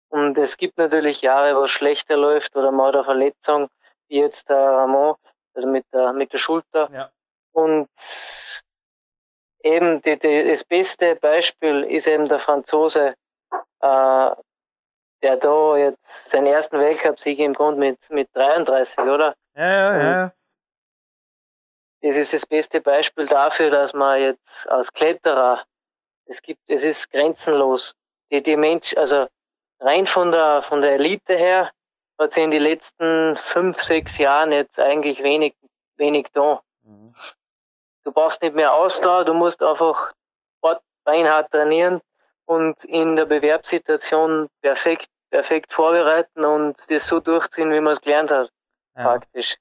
[SPEAKER 3] und es gibt natürlich Jahre, wo es schlechter läuft oder mal eine Verletzung, wie jetzt der Ramon. also mit der, mit der Schulter.
[SPEAKER 1] Ja.
[SPEAKER 3] Und eben die, die, das beste Beispiel ist eben der Franzose, äh, der da jetzt seinen ersten Weltcupsieg im Grund mit, mit 33, oder?
[SPEAKER 1] Ja, ja, ja.
[SPEAKER 3] Das ist das beste Beispiel dafür, dass man jetzt als Kletterer, es gibt, es ist grenzenlos. Die, die Mensch, also rein von der, von der Elite her, hat sie in den letzten fünf, sechs Jahren jetzt eigentlich wenig, wenig da. Mhm. Du brauchst nicht mehr Ausdauer, du musst einfach beinhart trainieren und in der Bewerbssituation perfekt, perfekt vorbereiten und das so durchziehen, wie man es gelernt hat, ja. praktisch.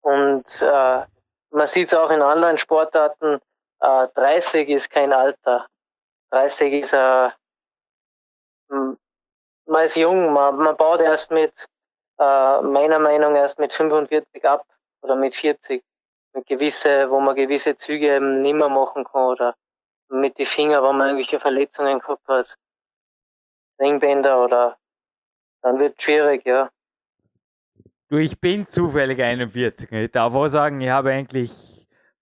[SPEAKER 3] Und äh, man sieht es auch in anderen Sportarten, äh, 30 ist kein Alter. 30 ist äh, man ist jung, man, man baut erst mit, äh, meiner Meinung nach, erst mit 45 ab oder mit 40. Gewisse, wo man gewisse Züge eben nicht mehr machen kann oder mit den Fingern, wo man irgendwelche Verletzungen gehabt hat. Ringbänder oder dann wird es schwierig, ja.
[SPEAKER 1] Du, ich bin zufällig 41. Ich darf auch sagen, ich habe eigentlich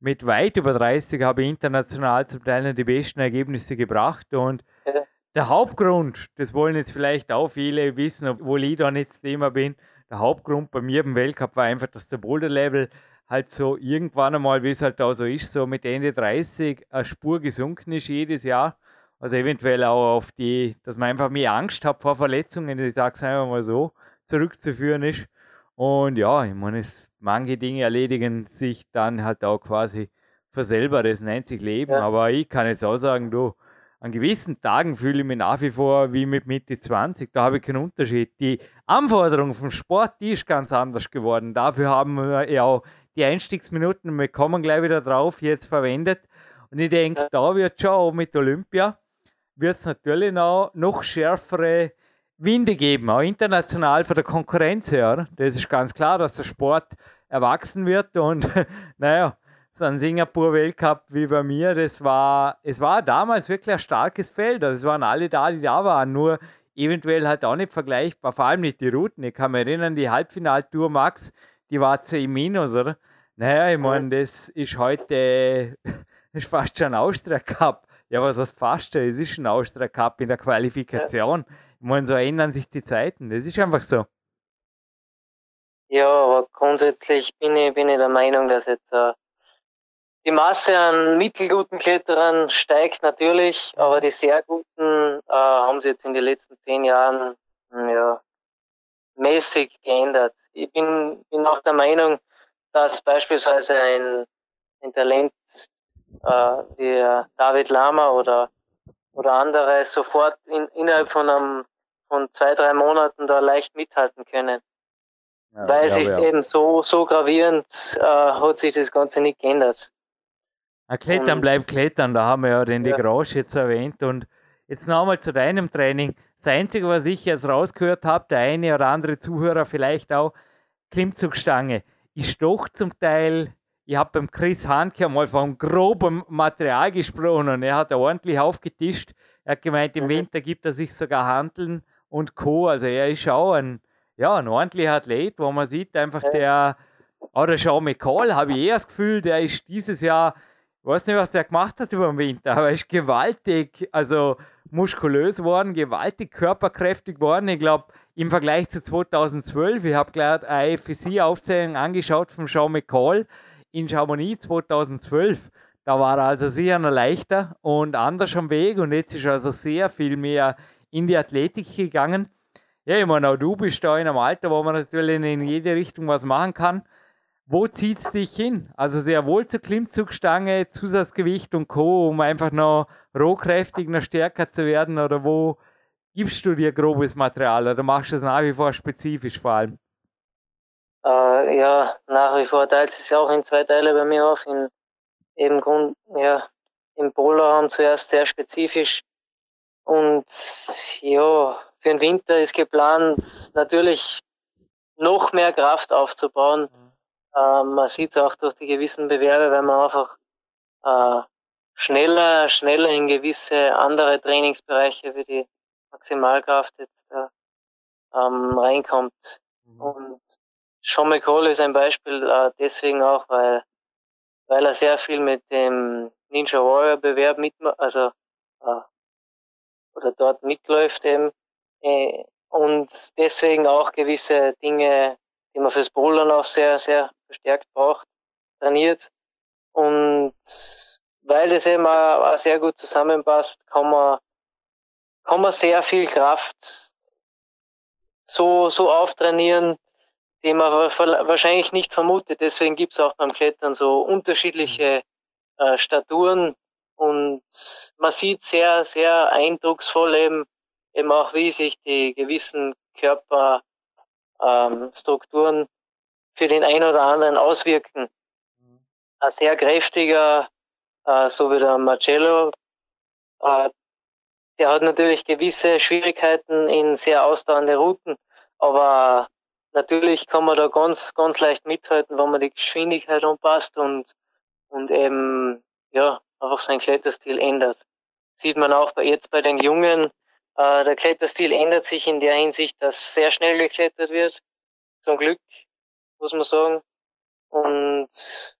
[SPEAKER 1] mit weit über 30 habe international zum Teil die besten Ergebnisse gebracht und ja. der Hauptgrund, das wollen jetzt vielleicht auch viele wissen, obwohl ich da nicht das Thema bin, der Hauptgrund bei mir im Weltcup war einfach, dass der Boulder-Level halt so irgendwann einmal, wie es halt da so ist, so mit Ende 30 eine Spur gesunken ist jedes Jahr. Also eventuell auch auf die, dass man einfach mehr Angst hat vor Verletzungen, ich sage es einfach mal so, zurückzuführen ist. Und ja, ich meine, es, manche Dinge erledigen sich dann halt auch quasi für selber, das nennt sich Leben. Ja. Aber ich kann jetzt auch sagen, du, an gewissen Tagen fühle ich mich nach wie vor wie mit Mitte 20. Da habe ich keinen Unterschied. Die Anforderung vom Sport, die ist ganz anders geworden. Dafür haben wir ja auch die Einstiegsminuten, wir kommen gleich wieder drauf, jetzt verwendet. Und ich denke, ja. da wird schon auch mit Olympia, wird es natürlich noch, noch schärfere Winde geben, auch international von der Konkurrenz her. Das ist ganz klar, dass der Sport erwachsen wird und naja, so ein Singapur-Weltcup wie bei mir, das war, es war damals wirklich ein starkes Feld. Also es waren alle da, die da waren, nur eventuell halt auch nicht vergleichbar, vor allem nicht die Routen. Ich kann mich erinnern, die Halbfinaltour Max, die war 10 minus, oder? Naja, ich meine, das ist heute das ist fast schon ein Austria Cup. Ja, was heißt fast? Es ist ein Austria Cup in der Qualifikation. Ja. Ich meine, so ändern sich die Zeiten. Das ist einfach so.
[SPEAKER 3] Ja, aber grundsätzlich bin ich, bin ich der Meinung, dass jetzt äh, die Masse an mittelguten Kletterern steigt natürlich, aber die sehr guten äh, haben sich jetzt in den letzten zehn Jahren hm, ja, mäßig geändert. Ich bin, bin auch der Meinung, dass beispielsweise ein, ein Talent äh, wie David Lama oder oder andere sofort in, innerhalb von einem von zwei, drei Monaten da leicht mithalten können. Ja, Weil sich ja. eben so, so gravierend äh, hat sich das Ganze nicht geändert.
[SPEAKER 1] Ja, Klettern bleibt Klettern, da haben wir ja den ja. Grosch jetzt erwähnt. Und jetzt nochmal zu deinem Training. Das Einzige, was ich jetzt rausgehört habe, der eine oder andere Zuhörer vielleicht auch, Klimmzugstange. Ich doch zum Teil ich habe beim Chris Hanke mal von grobem Material gesprochen und er hat ordentlich aufgetischt. Er hat gemeint, im mhm. Winter gibt er sich sogar Handeln und Co. Also er ist auch ein, ja, ein ordentlicher Athlet, wo man sieht einfach der, oder Sean McCall, habe ich eher das Gefühl, der ist dieses Jahr, ich weiß nicht, was der gemacht hat über den Winter, aber er ist gewaltig, also muskulös worden, gewaltig körperkräftig worden. Ich glaube, im Vergleich zu 2012, ich habe gerade eine IFC-Aufzählung angeschaut von Sean McCall, in Chamonix 2012. Da war er also sehr noch leichter und anders am Weg und jetzt ist er also sehr viel mehr in die Athletik gegangen. Ja, ich meine, auch du bist da in einem Alter, wo man natürlich in jede Richtung was machen kann. Wo zieht es dich hin? Also sehr wohl zur Klimmzugstange, Zusatzgewicht und Co., um einfach noch rohkräftig, noch stärker zu werden? Oder wo gibst du dir grobes Material oder machst du es nach wie vor spezifisch vor allem?
[SPEAKER 3] Äh, ja, nach wie vor teilt es sich auch in zwei Teile bei mir auf. In eben Grund, ja, im Polarraum zuerst sehr spezifisch. Und ja, für den Winter ist geplant, natürlich noch mehr Kraft aufzubauen. Mhm. Äh, man sieht es auch durch die gewissen Bewerbe, wenn man einfach äh, schneller, schneller in gewisse andere Trainingsbereiche wie die Maximalkraft jetzt äh, ähm, reinkommt. Mhm. Und Sean McCall ist ein Beispiel äh, deswegen auch, weil, weil er sehr viel mit dem Ninja Warrior Bewerb mit, also äh, oder dort mitläuft eben äh, und deswegen auch gewisse Dinge, die man fürs Bouldern auch sehr, sehr verstärkt braucht, trainiert. Und weil das eben auch, auch sehr gut zusammenpasst, kann man, kann man sehr viel Kraft so, so auftrainieren, die man wahrscheinlich nicht vermutet. Deswegen gibt's auch beim Klettern so unterschiedliche äh, Staturen und man sieht sehr, sehr eindrucksvoll eben, eben auch, wie sich die gewissen Körperstrukturen ähm, für den einen oder anderen auswirken. Ein sehr kräftiger, äh, so wie der Marcello, äh, der hat natürlich gewisse Schwierigkeiten in sehr ausdauernde Routen, aber natürlich kann man da ganz, ganz leicht mithalten, wenn man die Geschwindigkeit anpasst und, und eben, ja, einfach seinen Kletterstil ändert. Sieht man auch bei, jetzt bei den Jungen, äh, der Kletterstil ändert sich in der Hinsicht, dass sehr schnell geklettert wird. Zum Glück, muss man sagen. Und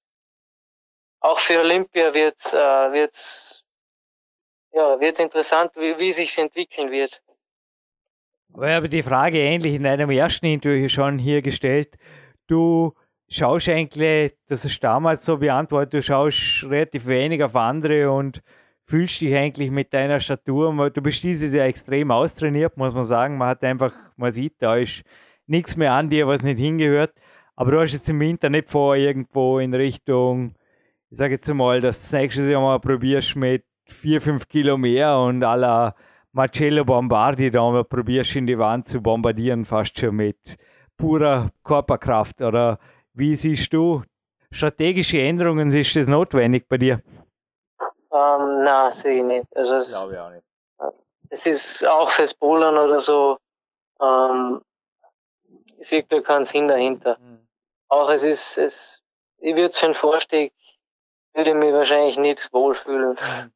[SPEAKER 3] auch für Olympia wird äh, wird's, ja, wird's interessant, wie, wie sich entwickeln wird.
[SPEAKER 1] Aber ich habe die Frage ähnlich in einem ersten Interview schon hier gestellt. Du schaust eigentlich, das ist damals so beantwortet, du schaust relativ wenig auf andere und fühlst dich eigentlich mit deiner Statur, du bist dieses Jahr extrem austrainiert, muss man sagen. Man hat einfach, man sieht, da ist nichts mehr an dir, was nicht hingehört. Aber du hast jetzt im Winter nicht vor, irgendwo in Richtung, ich sage jetzt mal, dass du das nächste Jahr mal probierst mit 4, 5 Kilo mehr und aller Marcello Bombardi da mal probierst in die Wand zu bombardieren, fast schon mit purer Körperkraft. Oder wie siehst du strategische Änderungen? Ist das notwendig bei dir?
[SPEAKER 3] Ähm, nein, sehe ich nicht. Also es, Glaube ich auch nicht. Es ist auch fürs Bowlern oder so, ähm, ich sehe da keinen Sinn dahinter. Mhm. Auch es ist, es, ich würde es für einen Vorstieg, würde mich wahrscheinlich nicht wohlfühlen. Mhm.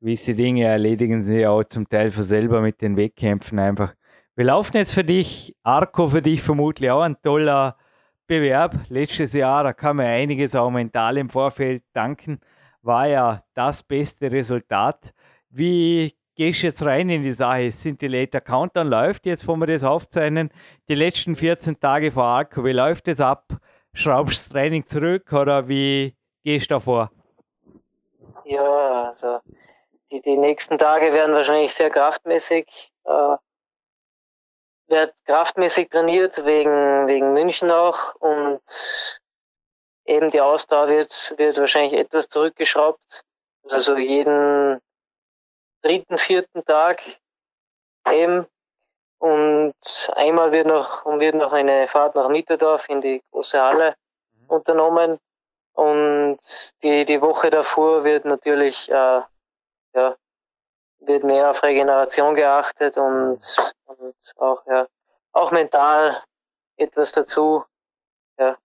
[SPEAKER 1] Gewisse Dinge erledigen sie auch zum Teil von selber mit den Wettkämpfen einfach. Wir laufen jetzt für dich, Arco für dich vermutlich auch ein toller Bewerb. Letztes Jahr, da kann man einiges auch mental im Vorfeld danken, war ja das beste Resultat. Wie gehst du jetzt rein in die Sache? Sind die Later Countdown läuft jetzt, wo wir das aufzeichnen, die letzten 14 Tage vor Arco, wie läuft es ab? Schraubst du das Training zurück oder wie gehst du da vor?
[SPEAKER 3] Ja, also die, die nächsten Tage werden wahrscheinlich sehr kraftmäßig äh, wird kraftmäßig trainiert, wegen, wegen München auch. Und eben die Ausdauer wird, wird wahrscheinlich etwas zurückgeschraubt. Also jeden dritten, vierten Tag eben. Und einmal wird noch, wird noch eine Fahrt nach Mitterdorf in die große Halle mhm. unternommen. Und die, die Woche davor wird natürlich, äh, ja, wird mehr auf Regeneration geachtet und, und auch, ja, auch mental etwas dazu. Ja.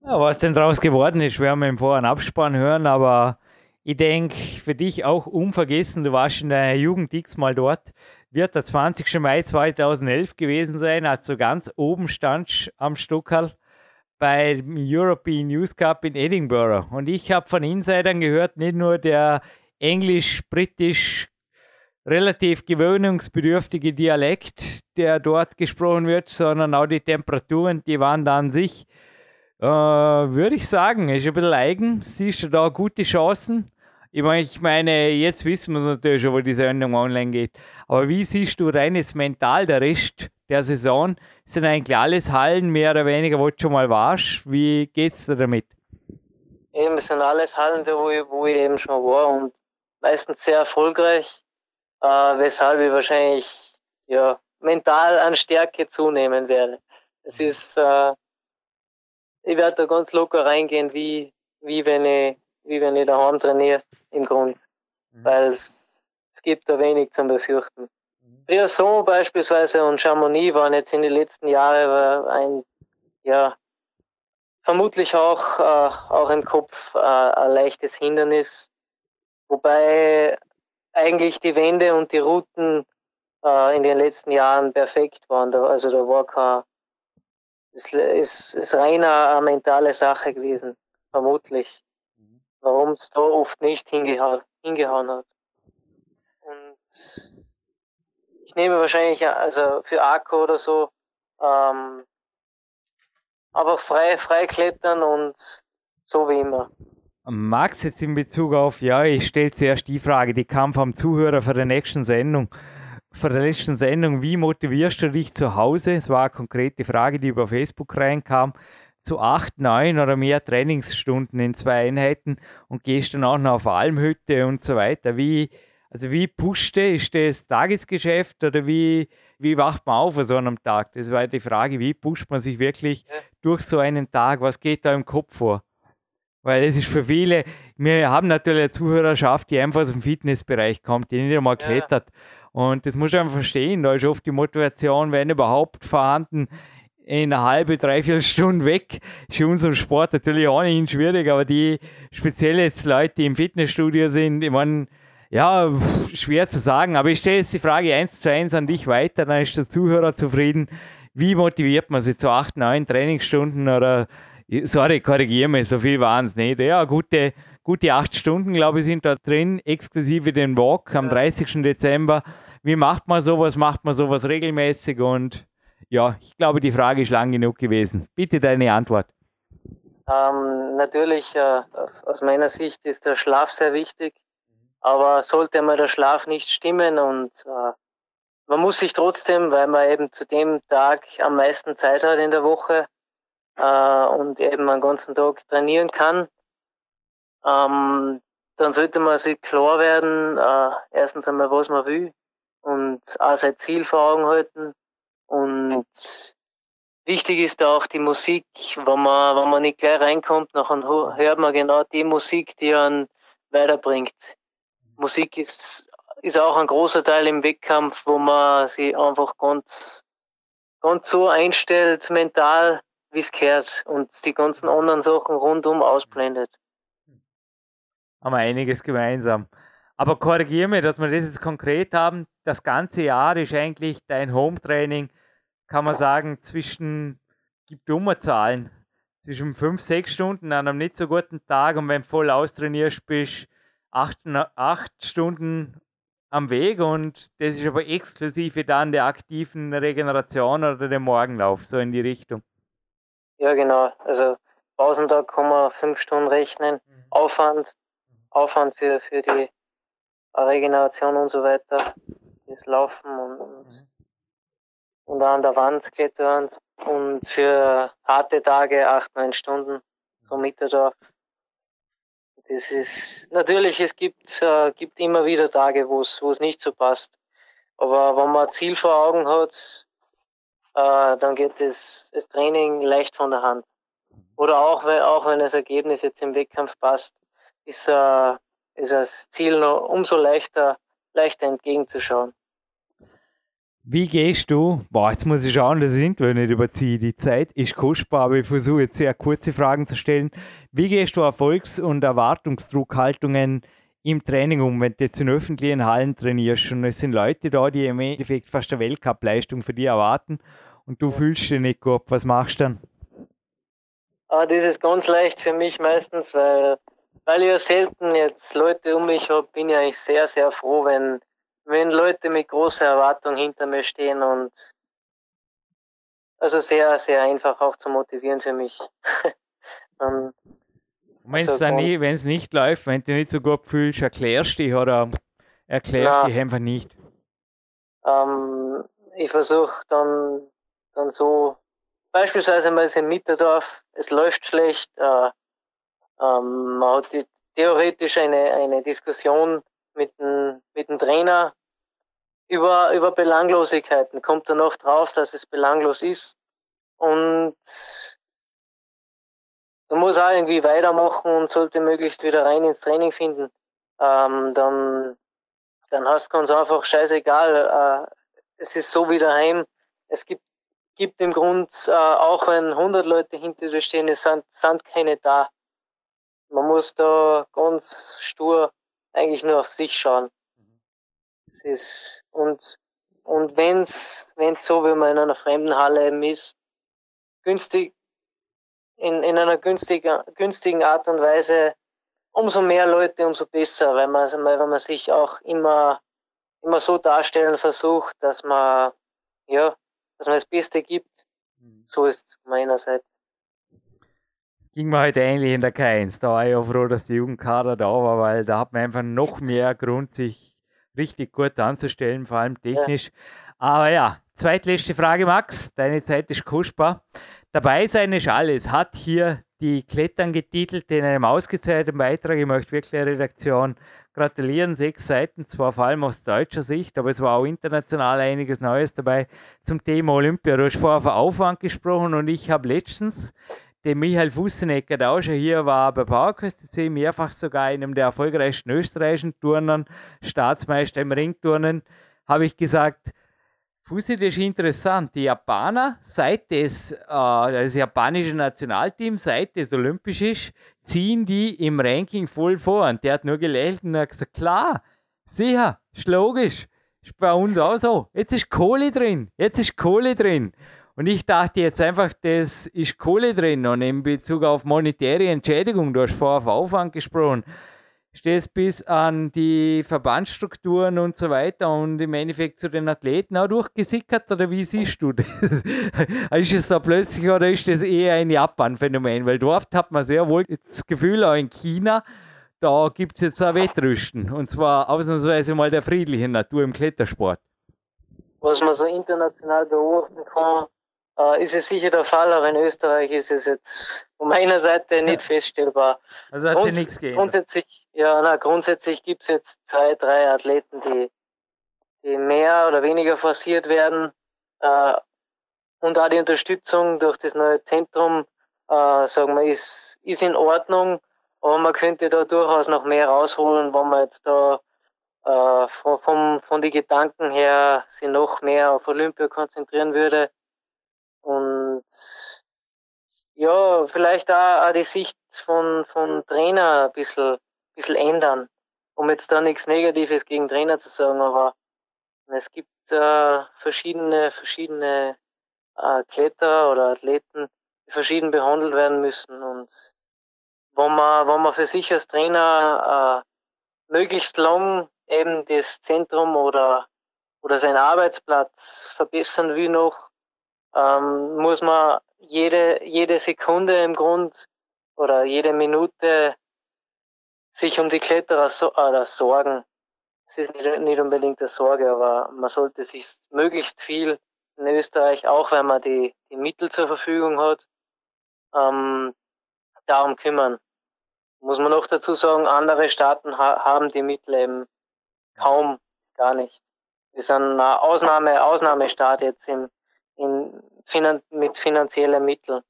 [SPEAKER 1] ja was denn daraus geworden ist, werden wir im Vor- und Abspann hören, aber ich denke, für dich auch unvergessen, du warst in deiner Jugend x-mal dort, wird der 20. Mai 2011 gewesen sein, als du ganz oben standst am Stuckerl beim European News Cup in Edinburgh. Und ich habe von Insidern gehört, nicht nur der englisch, britisch, relativ gewöhnungsbedürftige Dialekt, der dort gesprochen wird, sondern auch die Temperaturen, die waren da an sich, äh, würde ich sagen, ist ein bisschen eigen. Siehst du da gute Chancen? Ich meine, ich meine, jetzt wissen wir es natürlich schon, wo die Sendung online geht. Aber wie siehst du rein jetzt mental der Rest der Saison? Sind eigentlich alles Hallen mehr oder weniger, wo du schon mal warst? Wie geht's dir damit?
[SPEAKER 3] Eben, es sind alles Hallen, wo ich, wo ich eben schon war und meistens sehr erfolgreich, äh, weshalb ich wahrscheinlich ja, mental an Stärke zunehmen werde. Es ist, äh, ich werde da ganz locker reingehen, wie, wie wenn ich, wie wenn ich daheim trainiere, im Grund. Mhm. Weil es, es gibt da wenig zum Befürchten. Mhm. Briasson beispielsweise und Chamonix waren jetzt in den letzten Jahren ein, ja, vermutlich auch, äh, auch im Kopf äh, ein leichtes Hindernis, Wobei eigentlich die Wände und die Routen äh, in den letzten Jahren perfekt waren. Da, also da war kein, es ist, ist reiner eine mentale Sache gewesen, vermutlich. Mhm. Warum es da oft nicht hingehauen, hingehauen hat. Und ich nehme wahrscheinlich, also für Akku oder so, ähm, aber frei, frei klettern und so wie immer.
[SPEAKER 1] Max, jetzt in Bezug auf, ja, ich stelle zuerst die Frage, die kam vom Zuhörer für der nächsten Sendung. Für der letzten Sendung, wie motivierst du dich zu Hause? Es war eine konkrete Frage, die über Facebook reinkam. Zu acht, neun oder mehr Trainingsstunden in zwei Einheiten und gehst dann auch noch auf Almhütte und so weiter. Wie, also wie pushte, ist das Tagesgeschäft oder wie, wie wacht man auf an so einem Tag? Das war die Frage, wie pusht man sich wirklich durch so einen Tag? Was geht da im Kopf vor? Weil es ist für viele, wir haben natürlich eine Zuhörerschaft, die einfach aus dem Fitnessbereich kommt, die nicht einmal klettert. Und das muss man verstehen, da ist oft die Motivation, wenn überhaupt vorhanden, in eine halbe, dreiviertel Stunde weg. Ist in unserem Sport natürlich ohnehin schwierig, aber die speziell jetzt Leute, die im Fitnessstudio sind, ich meine, ja, schwer zu sagen, aber ich stelle jetzt die Frage eins zu eins an dich weiter, dann ist der Zuhörer zufrieden. Wie motiviert man sich zu acht, neun Trainingsstunden oder, sorry, korrigiere mich, so viel waren es nicht. Ja, gute, gute acht Stunden, glaube ich, sind da drin, exklusive den Walk am 30. Dezember. Wie macht man sowas? Macht man sowas regelmäßig? Und ja, ich glaube, die Frage ist lang genug gewesen. Bitte deine Antwort.
[SPEAKER 3] Ähm, natürlich, äh, aus meiner Sicht ist der Schlaf sehr wichtig. Aber sollte mal der Schlaf nicht stimmen und äh, man muss sich trotzdem, weil man eben zu dem Tag am meisten Zeit hat in der Woche äh, und eben einen ganzen Tag trainieren kann, ähm, dann sollte man sich klar werden, äh, erstens einmal, was man will und auch sein Ziel vor Augen halten. Und wichtig ist auch die Musik, wenn man, wenn man nicht gleich reinkommt, nachher hört man genau die Musik, die einen weiterbringt. Musik ist, ist auch ein großer Teil im Wettkampf, wo man sich einfach ganz, ganz so einstellt, mental, wie es gehört und die ganzen anderen Sachen rundum ausblendet.
[SPEAKER 1] Haben wir einiges gemeinsam. Aber korrigiere mir, dass wir das jetzt konkret haben. Das ganze Jahr ist eigentlich dein Home-Training, kann man sagen, zwischen, gibt dumme Zahlen, zwischen fünf, sechs Stunden an einem nicht so guten Tag und wenn du voll austrainierst bist, acht, acht Stunden am Weg und das ist aber exklusive dann der aktiven Regeneration oder dem Morgenlauf, so in die Richtung.
[SPEAKER 3] Ja, genau. Also Pausentag kann man fünf Stunden rechnen. Mhm. Aufwand, Aufwand für, für die Regeneration und so weiter. Das Laufen und, und, mhm. und an der Wand klettern. Und für harte Tage acht, neun Stunden, so Mitterdorf das ist natürlich, es gibt, äh, gibt immer wieder Tage, wo es nicht so passt. Aber wenn man ein Ziel vor Augen hat, äh, dann geht das, das Training leicht von der Hand. Oder auch wenn, auch wenn das Ergebnis jetzt im Wettkampf passt, ist, äh, ist das Ziel noch umso leichter, leichter entgegenzuschauen.
[SPEAKER 1] Wie gehst du, boah, jetzt muss ich schauen, dass ich irgendwo nicht überziehe, die Zeit ist kostbar, aber ich versuche jetzt sehr kurze Fragen zu stellen. Wie gehst du Erfolgs- und Erwartungsdruckhaltungen im Training um, wenn du jetzt in öffentlichen Hallen trainierst und es sind Leute da, die im Endeffekt fast eine Weltcup-Leistung für dich erwarten und du fühlst dich nicht gut, was machst du dann?
[SPEAKER 3] Ah, das ist ganz leicht für mich meistens, weil, weil ich ja selten jetzt Leute um mich habe, bin ich eigentlich sehr, sehr froh, wenn wenn Leute mit großer Erwartung hinter mir stehen und also sehr, sehr einfach auch zu motivieren für mich.
[SPEAKER 1] um, wenn es also nie, wenn es nicht läuft, wenn du nicht so gut fühlst, erklärst du dich oder erklärst du dich einfach nicht?
[SPEAKER 3] Ähm, ich versuche dann, dann so, beispielsweise mal in Mitterdorf, es läuft schlecht, äh, ähm, man hat die, theoretisch eine, eine Diskussion mit dem, mit dem Trainer über, über Belanglosigkeiten. Kommt er noch drauf, dass es belanglos ist. Und du musst auch irgendwie weitermachen und sollte möglichst wieder rein ins Training finden. Ähm, dann, dann hast du ganz einfach scheißegal. Äh, es ist so wie daheim. Es gibt, gibt im Grund, äh, auch wenn 100 Leute hinter dir stehen, es sind, sind keine da. Man muss da ganz stur eigentlich nur auf sich schauen. Es ist, und und wenn's, wenn's so, wie man in einer fremden Halle eben ist, günstig, in, in einer günstigen, günstigen Art und Weise, umso mehr Leute, umso besser, weil man, weil man sich auch immer, immer so darstellen versucht, dass man, ja, dass man das Beste gibt. Mhm. So ist es meiner Seite.
[SPEAKER 1] Es ging mir heute ähnlich in der K1. Da war ich auch froh, dass die Jugendkader da war, weil da hat man einfach noch mehr Grund, sich richtig gut anzustellen, vor allem technisch. Ja. Aber ja, zweitletzte Frage, Max. Deine Zeit ist kostbar. Dabei sein ist alles. Hat hier die Klettern getitelt in einem ausgezeichneten Beitrag. Ich möchte wirklich Redaktion gratulieren. Sechs Seiten, zwar vor allem aus deutscher Sicht, aber es war auch international einiges Neues dabei zum Thema Olympia. Du hast vorher von Aufwand gesprochen und ich habe letztens den Michael Fussenecker, der auch schon hier war bei PowerQuest C, mehrfach sogar einem der erfolgreichsten österreichischen Turnern, Staatsmeister im Ringturnen, habe ich gesagt, Das ist interessant. Die Japaner, seit das, äh, das japanische Nationalteam, seit das olympisch ist, ziehen die im Ranking voll vor. Und der hat nur gelächelt und hat gesagt, klar, sicher, ist logisch. Ist bei uns auch so. Jetzt ist Kohle drin. Jetzt ist Kohle drin. Und ich dachte jetzt einfach, das ist Kohle drin und in Bezug auf monetäre Entschädigung, du hast vorher auf Aufwand gesprochen, stehst bis an die Verbandsstrukturen und so weiter und im Endeffekt zu den Athleten auch durchgesickert oder wie siehst du das? ist es da plötzlich oder ist das eher ein Japan-Phänomen? Weil dort hat man sehr wohl das Gefühl, auch in China, da gibt es jetzt ein Wettrüsten und zwar ausnahmsweise mal der friedlichen Natur im Klettersport.
[SPEAKER 3] Was man so international beobachten kann, äh, ist es sicher der Fall, aber in Österreich ist es jetzt von meiner Seite nicht feststellbar.
[SPEAKER 1] Also hat Grunds sich nichts gegeben.
[SPEAKER 3] Grundsätzlich, ja, na, grundsätzlich gibt es jetzt zwei, drei Athleten, die, die mehr oder weniger forciert werden. Äh, und auch die Unterstützung durch das neue Zentrum, äh, sagen wir, ist, ist in Ordnung. Aber man könnte da durchaus noch mehr rausholen, wenn man jetzt da äh, von, von, von den Gedanken her sich noch mehr auf Olympia konzentrieren würde. Ja, vielleicht auch, auch die Sicht von, von Trainer ein bisschen, bisschen ändern. Um jetzt da nichts Negatives gegen Trainer zu sagen, aber es gibt äh, verschiedene, verschiedene äh, Kletter oder Athleten, die verschieden behandelt werden müssen. Und wenn man, wenn man für sich als Trainer äh, möglichst lang eben das Zentrum oder, oder seinen Arbeitsplatz verbessern will noch, ähm, muss man jede, jede Sekunde im Grund oder jede Minute sich um die Kletterer so, äh, sorgen. Es ist nicht, nicht unbedingt eine Sorge, aber man sollte sich möglichst viel in Österreich, auch wenn man die, die Mittel zur Verfügung hat, ähm, darum kümmern. Muss man noch dazu sagen, andere Staaten ha haben die Mittel eben kaum, gar nicht. Wir sind ein Ausnahme, Ausnahmestaat jetzt im, in, finan mit finanziellen Mitteln.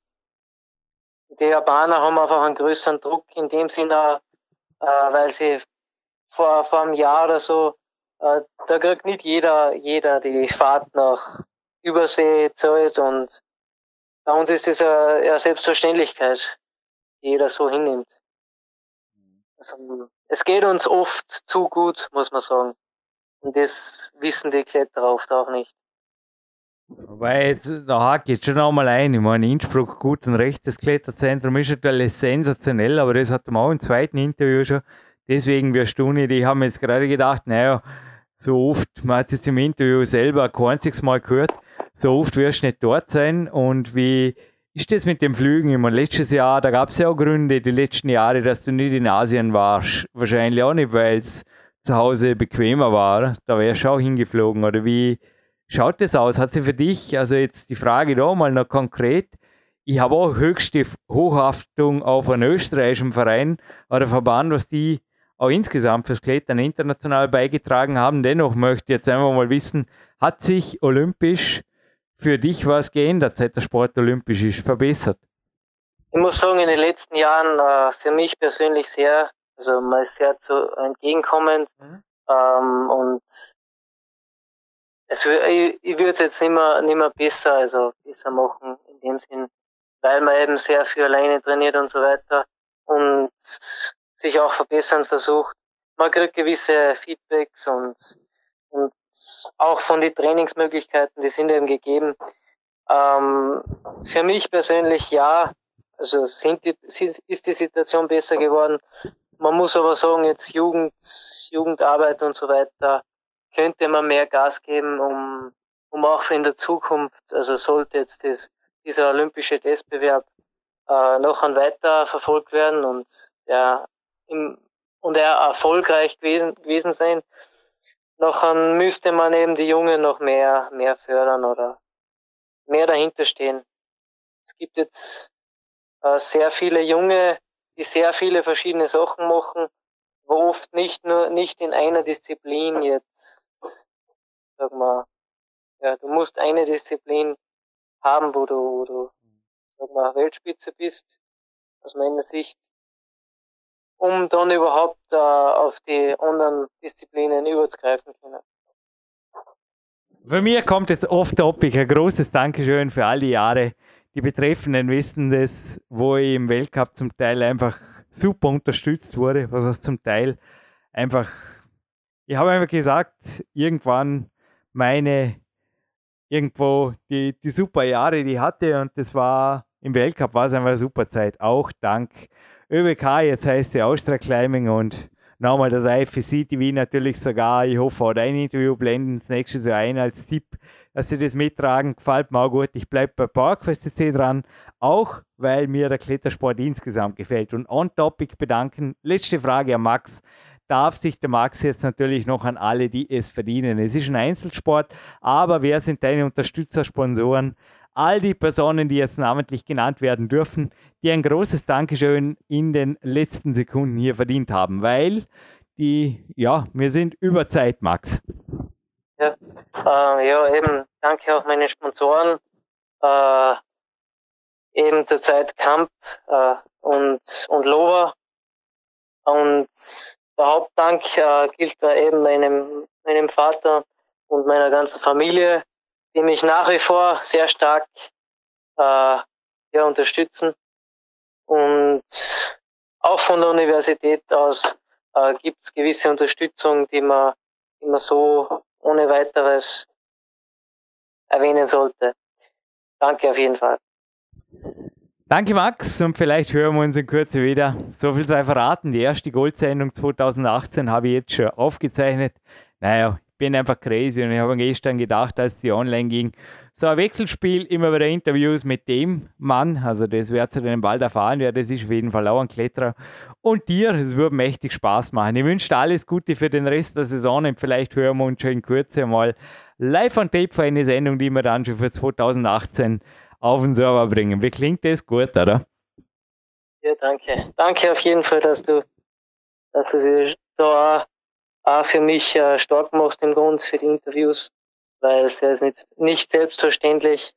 [SPEAKER 3] Die Japaner haben einfach einen größeren Druck in dem Sinne, äh, weil sie vor, vor einem Jahr oder so, äh, da kriegt nicht jeder, jeder die Fahrt nach Übersee zahlt und bei uns ist das eine, eine Selbstverständlichkeit, die jeder so hinnimmt. Also, es geht uns oft zu gut, muss man sagen. Und das wissen die Kletterer oft auch nicht.
[SPEAKER 1] Weil jetzt, da hake ich schon einmal ein. Ich meine, Innsbruck gut und recht, das Kletterzentrum ist natürlich sensationell, aber das hat man auch im zweiten Interview schon. Deswegen wirst du nicht, ich habe mir jetzt gerade gedacht, naja, so oft, man hat es im Interview selber kein einziges Mal gehört, so oft wirst du nicht dort sein. Und wie ist das mit den Flügen? Ich meine, letztes Jahr, da gab es ja auch Gründe, die letzten Jahre, dass du nicht in Asien warst. Wahrscheinlich auch nicht, weil es zu Hause bequemer war. Da wärst du auch hingeflogen. Oder wie, schaut das aus? Hat sie für dich, also jetzt die Frage da mal noch konkret, ich habe auch höchste Hochachtung auf einen österreichischen Verein oder Verband, was die auch insgesamt fürs Klettern international beigetragen haben. Dennoch möchte ich jetzt einfach mal wissen, hat sich olympisch für dich was geändert, seit der Sport olympisch ist, verbessert?
[SPEAKER 3] Ich muss sagen, in den letzten Jahren äh, für mich persönlich sehr, also mal sehr zu entgegenkommend mhm. ähm, und es, ich, ich würde es jetzt nicht mehr, nicht mehr besser, also besser machen in dem Sinn, weil man eben sehr viel alleine trainiert und so weiter und sich auch verbessern versucht. Man kriegt gewisse Feedbacks und, und auch von den Trainingsmöglichkeiten, die sind eben gegeben. Ähm, für mich persönlich ja, also sind die, ist die Situation besser geworden. Man muss aber sagen, jetzt Jugend, Jugendarbeit und so weiter, könnte man mehr Gas geben, um, um auch in der Zukunft, also sollte jetzt das, dieser olympische Testbewerb äh, noch ein weiter verfolgt werden und ja, im, und er erfolgreich gewesen, gewesen sein, noch müsste man eben die Jungen noch mehr, mehr fördern oder mehr dahinter stehen. Es gibt jetzt äh, sehr viele Junge, die sehr viele verschiedene Sachen machen, wo oft nicht nur, nicht in einer Disziplin jetzt, sag mal, ja, du musst eine Disziplin haben, wo du, wo du, sag mal, Weltspitze bist, aus meiner Sicht, um dann überhaupt äh, auf die anderen Disziplinen überzugreifen können.
[SPEAKER 1] Für mich kommt jetzt oft topic ein großes Dankeschön für all die Jahre. Die Betreffenden wissen das, wo ich im Weltcup zum Teil einfach super unterstützt wurde, was zum Teil einfach, ich habe einfach gesagt, irgendwann meine irgendwo die, die super Jahre, die ich hatte und das war im Weltcup war es einfach eine super Zeit, auch dank ÖBK, jetzt heißt sie Austria Climbing und nochmal das IFC TV natürlich sogar. Ich hoffe, auch ein Interview blenden das nächste Jahr ein als Tipp, dass sie das mittragen. Gefällt mir auch gut. Ich bleibe bei PowerQuest dran, auch weil mir der Klettersport insgesamt gefällt. Und on topic bedanken. Letzte Frage an Max. Darf sich der Max jetzt natürlich noch an alle, die es verdienen? Es ist ein Einzelsport, aber wer sind deine Unterstützer, Sponsoren? all die Personen, die jetzt namentlich genannt werden dürfen, die ein großes Dankeschön in den letzten Sekunden hier verdient haben, weil die, ja, wir sind über Zeit, Max.
[SPEAKER 3] Ja, äh, ja eben, danke auch meine Sponsoren, äh, eben zurzeit Kamp äh, und, und Lover. Und der Hauptdank äh, gilt da eben meinem, meinem Vater und meiner ganzen Familie, die mich nach wie vor sehr stark äh, ja, unterstützen. Und auch von der Universität aus äh, gibt es gewisse Unterstützung, die man, man so ohne weiteres erwähnen sollte. Danke auf jeden Fall.
[SPEAKER 1] Danke Max und vielleicht hören wir uns in Kürze wieder. So viel sei verraten. Die erste Goldsendung 2018 habe ich jetzt schon aufgezeichnet. Naja, bin einfach crazy und ich habe gestern gedacht, als sie online ging, so ein Wechselspiel, immer wieder Interviews mit dem Mann, also das werdet ihr dann bald erfahren, ja, das ist auf jeden Fall auch ein Kletterer. Und dir, es würde mächtig Spaß machen. Ich wünsche dir alles Gute für den Rest der Saison und vielleicht hören wir uns schon in Kürze mal live on tape für eine Sendung, die wir dann schon für 2018 auf den Server bringen. Wie klingt das gut, oder?
[SPEAKER 3] Ja, danke. Danke auf jeden Fall, dass du, dass du sie da auch für mich äh, stark machst im Grund für die Interviews, weil es ist nicht, nicht selbstverständlich.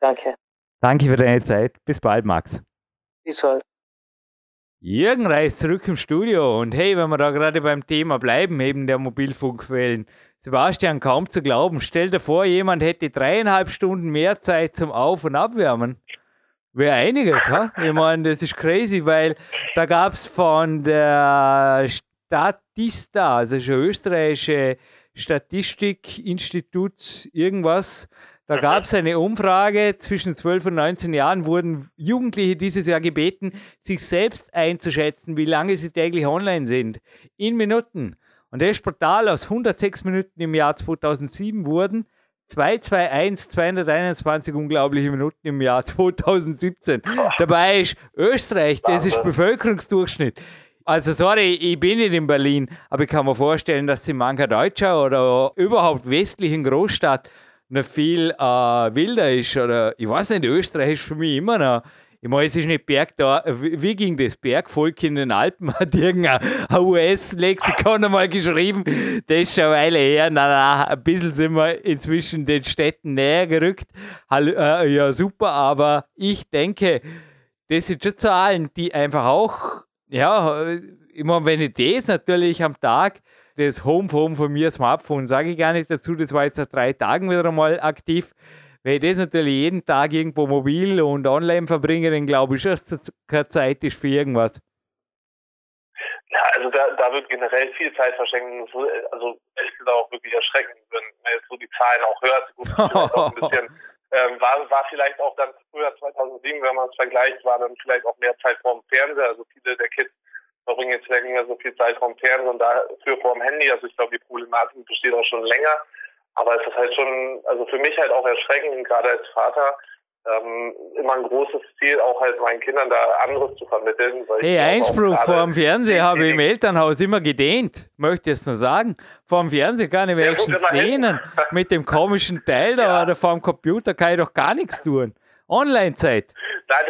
[SPEAKER 3] Danke.
[SPEAKER 1] Danke für deine Zeit. Bis bald, Max.
[SPEAKER 3] Bis bald.
[SPEAKER 1] Jürgen Reis zurück im Studio und hey, wenn wir da gerade beim Thema bleiben, eben der Mobilfunkquellen. Sebastian, kaum zu glauben, stell dir vor, jemand hätte dreieinhalb Stunden mehr Zeit zum Auf- und Abwärmen. Wäre einiges, ha? Ich meine, das ist crazy, weil da gab es von der Statista, also schon österreichische Statistikinstitut, irgendwas. Da gab es eine Umfrage, zwischen 12 und 19 Jahren wurden Jugendliche dieses Jahr gebeten, sich selbst einzuschätzen, wie lange sie täglich online sind. In Minuten. Und das Portal aus 106 Minuten im Jahr 2007 wurden 221, 221 unglaubliche Minuten im Jahr 2017. Dabei ist Österreich, das ist Bevölkerungsdurchschnitt. Also sorry, ich bin nicht in Berlin, aber ich kann mir vorstellen, dass in mancher deutscher oder überhaupt westlichen Großstadt noch viel äh, wilder ist. Oder ich weiß nicht, Österreich ist für mich immer noch. Ich meine, es ist nicht Berg da. Wie ging das? Bergvolk in den Alpen hat irgendein US-Lexikon einmal geschrieben. Das ist schon eine Weile her. Na, na, ein bisschen sind wir inzwischen den Städten näher gerückt. Äh, ja, super, aber ich denke, das sind schon Zahlen, die einfach auch ja, immer wenn ich das natürlich am Tag, das Homephone von mir, Smartphone, sage ich gar nicht dazu, das war jetzt seit drei Tagen wieder einmal aktiv. Wenn ich das natürlich jeden Tag irgendwo mobil und online verbringe, dann glaube ich, dass keine Zeit ist für irgendwas.
[SPEAKER 2] Ja, also da, da wird generell viel Zeit verschenkt. Also ehrlich gesagt auch wirklich erschreckend, wenn man jetzt so die Zahlen auch hört. Gut, auch ein bisschen, ähm, war, war vielleicht auch dann früher 2007, wenn man es vergleicht, war dann vielleicht auch mehr Zeit vorm Fernseher. Also viele der Kids verbringen jetzt mehr so viel Zeit vorm Fernseher und dafür vorm Handy. Also ich glaube, die Problematik besteht auch schon länger. Aber es ist halt schon, also für mich halt auch erschreckend, gerade als Vater, ähm, immer ein großes Ziel, auch halt meinen Kindern da anderes zu vermitteln.
[SPEAKER 1] hey, Einspruch, vor dem Fernseher habe ich im Elternhaus immer gedehnt, möchte ich es nur sagen. Vor dem Fernseher kann ich wenigstens ja, dehnen. Mit dem komischen Teil da ja. oder vor dem Computer kann ich doch gar nichts tun. Online-Zeit.
[SPEAKER 2] Nein,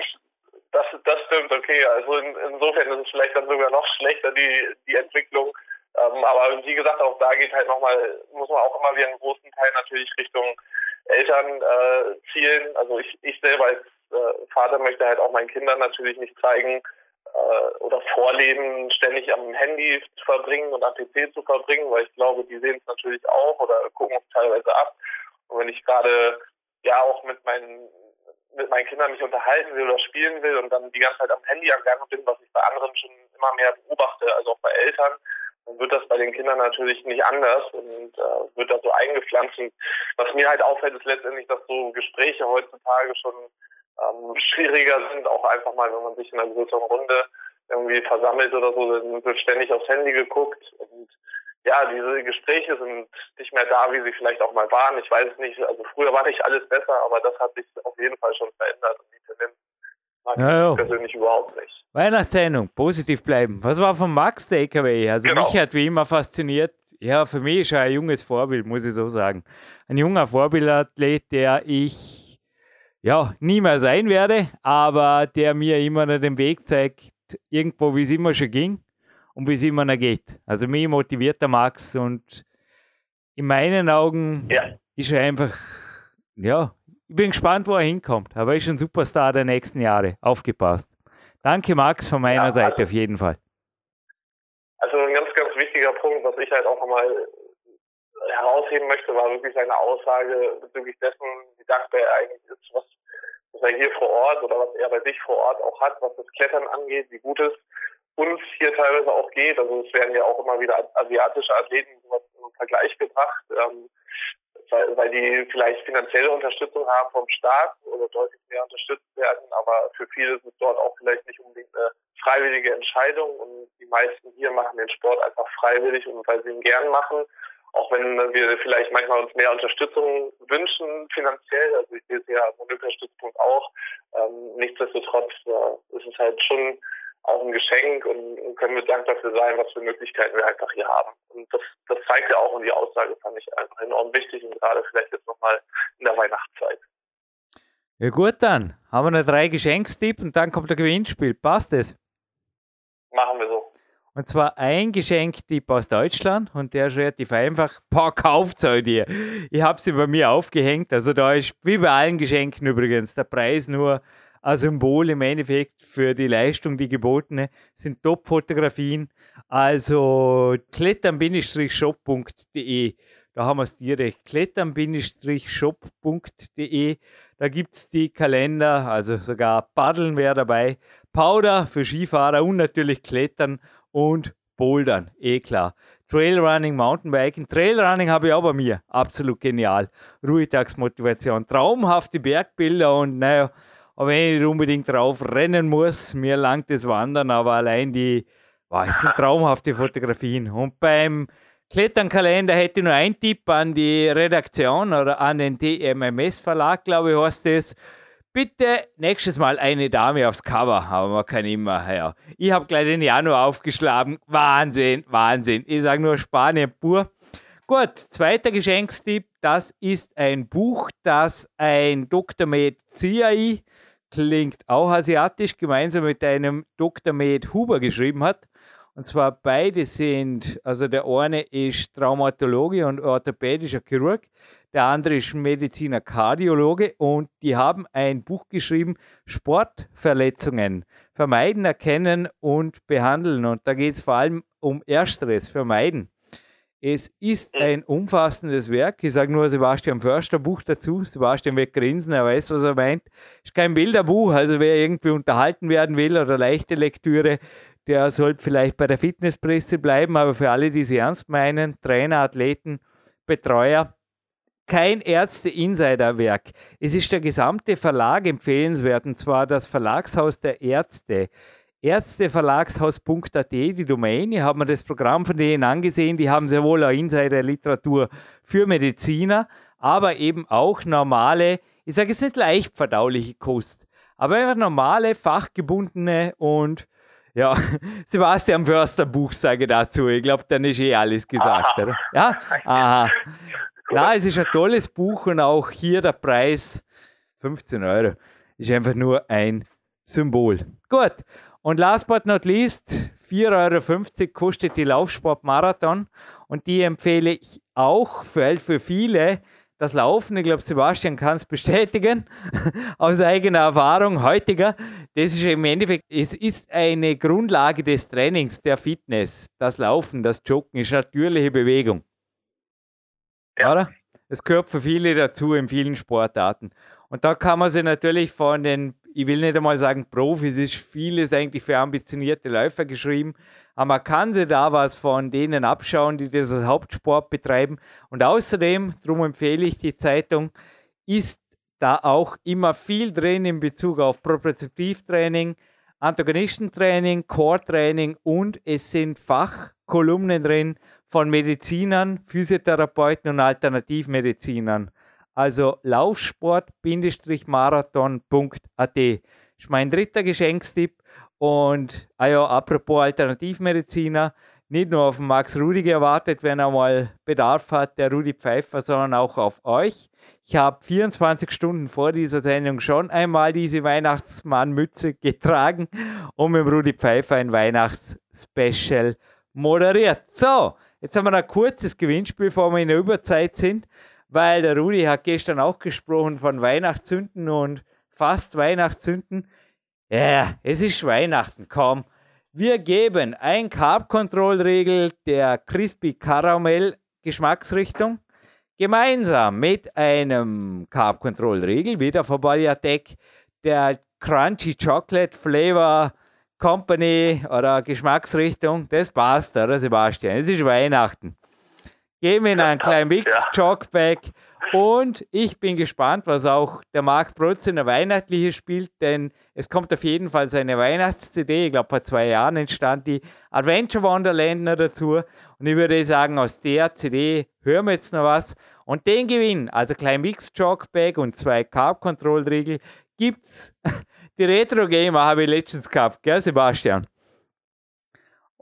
[SPEAKER 2] das, das stimmt, okay. Also in, insofern ist es vielleicht dann sogar noch schlechter, die, die Entwicklung. Ähm, aber wie gesagt, auch da geht halt nochmal, muss man auch immer wieder einen großen Teil natürlich Richtung Eltern äh, zielen. Also ich, ich selber als äh, Vater möchte halt auch meinen Kindern natürlich nicht zeigen äh, oder vorleben, ständig am Handy zu verbringen und am PC zu verbringen, weil ich glaube, die sehen es natürlich auch oder gucken es teilweise ab. Und wenn ich gerade ja auch mit meinen mit meinen Kindern mich unterhalten will oder spielen will und dann die ganze Zeit am Handy am Gang bin, was ich bei anderen schon immer mehr beobachte, also auch bei Eltern, dann wird das bei den Kindern natürlich nicht anders und äh, wird da so eingepflanzt. Und was mir halt auffällt, ist letztendlich, dass so Gespräche heutzutage schon ähm, schwieriger sind, auch einfach mal, wenn man sich in einer größeren Runde irgendwie versammelt oder so, dann wird ständig aufs Handy geguckt und ja, diese Gespräche sind nicht mehr da, wie sie vielleicht auch mal waren. Ich weiß es nicht, also früher war nicht alles besser, aber das hat sich auf jeden Fall schon verändert und die Tendenz mag ja, ich persönlich überhaupt nicht.
[SPEAKER 1] Weihnachtssendung, positiv bleiben. Was war von Max Takeaway? Also genau. mich hat wie immer fasziniert. Ja, für mich ist er ein junges Vorbild, muss ich so sagen. Ein junger Vorbildathlet, der ich ja nie mehr sein werde, aber der mir immer noch den Weg zeigt, irgendwo, wie es immer schon ging und wie es immer noch geht. Also mich motiviert der Max und in meinen Augen ja. ist er einfach, ja, ich bin gespannt, wo er hinkommt. Aber er ist ein Superstar der nächsten Jahre. Aufgepasst. Danke, Max, von meiner ja, Seite also, auf jeden Fall.
[SPEAKER 2] Also ein ganz, ganz wichtiger Punkt, was ich halt auch nochmal herausheben möchte, war wirklich seine Aussage bezüglich dessen, wie dankbar er eigentlich ist, was, was er hier vor Ort oder was er bei sich vor Ort auch hat, was das Klettern angeht, wie gut es uns hier teilweise auch geht. Also es werden ja auch immer wieder asiatische Athleten im Vergleich gebracht. Ähm, weil, die vielleicht finanzielle Unterstützung haben vom Staat oder deutlich mehr unterstützt werden, aber für viele ist es dort auch vielleicht nicht unbedingt eine freiwillige Entscheidung und die meisten hier machen den Sport einfach freiwillig und weil sie ihn gern machen, auch wenn wir vielleicht manchmal uns mehr Unterstützung wünschen finanziell, also ich sehe es ja am Olympiastützpunkt auch, ähm, nichtsdestotrotz äh, ist es halt schon auch ein Geschenk und können wir dankbar dafür sein, was für Möglichkeiten wir einfach hier haben. Und das, das zeigt ja auch und die Aussage fand ich einfach enorm wichtig und gerade vielleicht jetzt nochmal in der Weihnachtszeit.
[SPEAKER 1] Ja gut dann, haben wir noch drei Geschenkstipp und dann kommt der Gewinnspiel. Passt es?
[SPEAKER 2] Machen wir so.
[SPEAKER 1] Und zwar ein Geschenktipp aus Deutschland und der ist relativ einfach. Paar kauft ihr. Ich habe sie bei mir aufgehängt. Also da ist wie bei allen Geschenken übrigens der Preis nur ein Symbol im Endeffekt für die Leistung, die gebotene, sind Top-Fotografien. Also klettern-shop.de, da haben wir es direkt. Klettern-shop.de, da gibt es die Kalender, also sogar Paddeln wäre dabei, Powder für Skifahrer und natürlich Klettern und Bouldern, eh klar. Trailrunning, Mountainbiken. Trailrunning habe ich auch bei mir. Absolut genial. Ruhetagsmotivation. Traumhafte Bergbilder und naja, aber wenn ich nicht unbedingt drauf rennen muss, mir langt das Wandern, aber allein die, wow, es sind traumhafte Fotografien. Und beim Kletternkalender hätte ich nur einen Tipp an die Redaktion oder an den DMMS Verlag, glaube ich, heißt es. Bitte nächstes Mal eine Dame aufs Cover, aber man kann immer, ja. Ich habe gleich den Januar aufgeschlagen. Wahnsinn, Wahnsinn. Ich sage nur Spanien pur. Gut, zweiter Geschenkstipp. Das ist ein Buch, das ein Dr. Med CI klingt auch asiatisch, gemeinsam mit einem Dr. Med Huber geschrieben hat. Und zwar beide sind, also der eine ist Traumatologe und orthopädischer Chirurg, der andere ist Mediziner Kardiologe und die haben ein Buch geschrieben, Sportverletzungen, vermeiden, erkennen und behandeln. Und da geht es vor allem um Ersteres, vermeiden. Es ist ein umfassendes Werk. Ich sage nur Sebastian Förster Buch dazu. Sebastian grinsen, er weiß, was er meint. Es ist kein Bilderbuch, also wer irgendwie unterhalten werden will oder leichte Lektüre, der sollte vielleicht bei der Fitnesspresse bleiben, aber für alle, die sie ernst meinen, Trainer, Athleten, Betreuer, kein Ärzte-Insider-Werk. Es ist der gesamte Verlag empfehlenswert, und zwar das Verlagshaus der Ärzte. Ärzteverlagshaus.at, die Domain. Ich habe mir das Programm von denen angesehen. Die haben sehr wohl auch Insider-Literatur für Mediziner, aber eben auch normale, ich sage jetzt nicht leicht verdauliche Kost, aber einfach normale, fachgebundene und ja, Sebastian Förster Buch sage dazu. Ich glaube, dann ist eh alles gesagt, oder? Ja? Aha. Na, es ist ein tolles Buch und auch hier der Preis 15 Euro ist einfach nur ein Symbol. Gut. Und last but not least, 4,50 Euro kostet die Laufsportmarathon und die empfehle ich auch für, für viele. Das Laufen, ich glaube, Sebastian kann es bestätigen, aus eigener Erfahrung heutiger. Das ist im Endeffekt, es ist eine Grundlage des Trainings, der Fitness. Das Laufen, das Joggen ist natürliche Bewegung. Ja. Oder? Es gehört für viele dazu in vielen Sportarten. Und da kann man sich natürlich von den, ich will nicht einmal sagen Profis, ist vieles eigentlich für ambitionierte Läufer geschrieben, aber man kann sich da was von denen abschauen, die das als Hauptsport betreiben. Und außerdem, darum empfehle ich die Zeitung, ist da auch immer viel drin in Bezug auf Propriozeptivtraining, Antagonistentraining, Core-Training und es sind Fachkolumnen drin von Medizinern, Physiotherapeuten und Alternativmedizinern. Also laufsport-marathon.at ist mein dritter Geschenkstipp. Und ah ja, apropos Alternativmediziner, nicht nur auf Max Rudi gewartet, wenn er mal Bedarf hat, der Rudi Pfeiffer, sondern auch auf euch. Ich habe 24 Stunden vor dieser Sendung schon einmal diese Weihnachtsmannmütze getragen und mit Rudi Pfeiffer ein Weihnachtsspecial moderiert. So, Jetzt haben wir ein kurzes Gewinnspiel, bevor wir in der Überzeit sind, weil der Rudi hat gestern auch gesprochen von Weihnachtszünden und fast Weihnachtszünden. Ja, es ist Weihnachten, komm. Wir geben ein Carb Control Regel der Crispy Caramel Geschmacksrichtung gemeinsam mit einem Carb Control Regel wieder von Baliatec der Crunchy Chocolate Flavor Company oder Geschmacksrichtung, das passt, oder Sebastian? Es ist Weihnachten. Gehen wir in einen kleinen Mix, Jogbag. Und ich bin gespannt, was auch der Marc Protz in der Weihnachtliche spielt, denn es kommt auf jeden Fall seine Weihnachts-CD. Ich glaube, vor zwei Jahren entstand die Adventure Wonderland noch dazu. Und ich würde sagen, aus der CD hören wir jetzt noch was. Und den Gewinn, also klein Mix Jogbag und zwei Carb Control Riegel, gibt's die Retro-Gamer habe ich letztens gehabt, gell, Sebastian?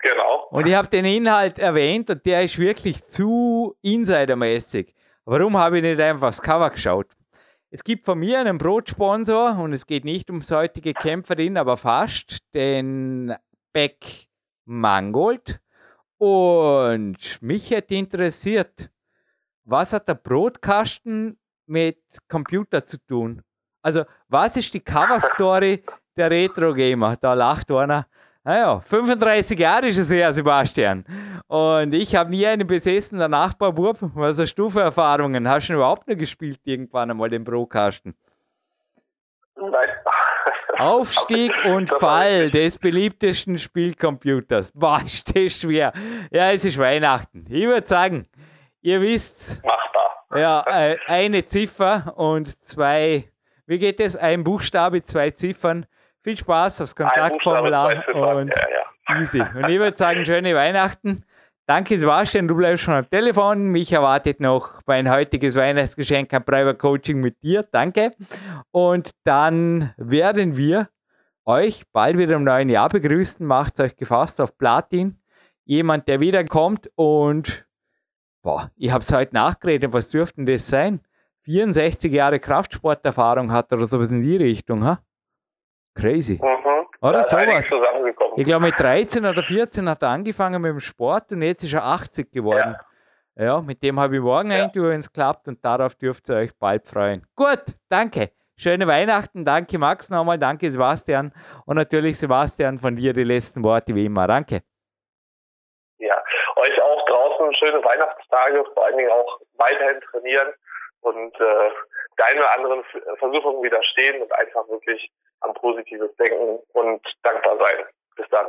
[SPEAKER 2] Genau.
[SPEAKER 1] Und ich habe den Inhalt erwähnt und der ist wirklich zu insidermäßig. Warum habe ich nicht einfach das Cover geschaut? Es gibt von mir einen Brotsponsor und es geht nicht ums heutige Kämpferin, aber fast, den Beck Mangold. Und mich hätte interessiert, was hat der Brotkasten mit Computer zu tun? Also, was ist die Cover-Story der Retro-Gamer? Da lacht einer. Naja, 35 Jahre ist es her, Sebastian. Und ich habe nie einen besessen, der Nachbarbub. Was hast du für Erfahrungen? Hast du überhaupt noch gespielt irgendwann einmal den Pro-Kasten?
[SPEAKER 2] Nein.
[SPEAKER 1] Aufstieg und Fall des beliebtesten Spielcomputers. Boah, ist das schwer. Ja, es ist Weihnachten. Ich würde sagen, ihr wisst.
[SPEAKER 2] Machbar.
[SPEAKER 1] Ja, äh, eine Ziffer und zwei wie geht es? Ein Buchstabe, zwei Ziffern. Viel Spaß aufs Kontaktformular und ja, ja. easy. Und ich würde sagen, schöne Weihnachten. Danke, Sebastian, du bleibst schon am Telefon. Mich erwartet noch mein heutiges Weihnachtsgeschenk ein Private Coaching mit dir. Danke. Und dann werden wir euch bald wieder im neuen Jahr begrüßen. Macht euch gefasst auf Platin. Jemand, der wiederkommt und boah, ich habe es heute nachgeredet. Was dürfte das sein? 64 Jahre Kraftsporterfahrung hat oder sowas in die Richtung, ha? Crazy. Mhm. Oder sowas. Ich glaube, mit 13 oder 14 hat er angefangen mit dem Sport und jetzt ist er 80 geworden. Ja, ja mit dem habe ich morgen ja. ein wenn es klappt und darauf dürft ihr euch bald freuen. Gut, danke. Schöne Weihnachten. Danke, Max, nochmal. Danke, Sebastian. Und natürlich, Sebastian, von dir die letzten Worte wie immer. Danke.
[SPEAKER 2] Ja, euch auch draußen schöne Weihnachtstage, vor allen Dingen auch weiterhin trainieren und äh, der einen oder anderen äh, Versuchung widerstehen und einfach wirklich an positives Denken und dankbar sein. Bis dann.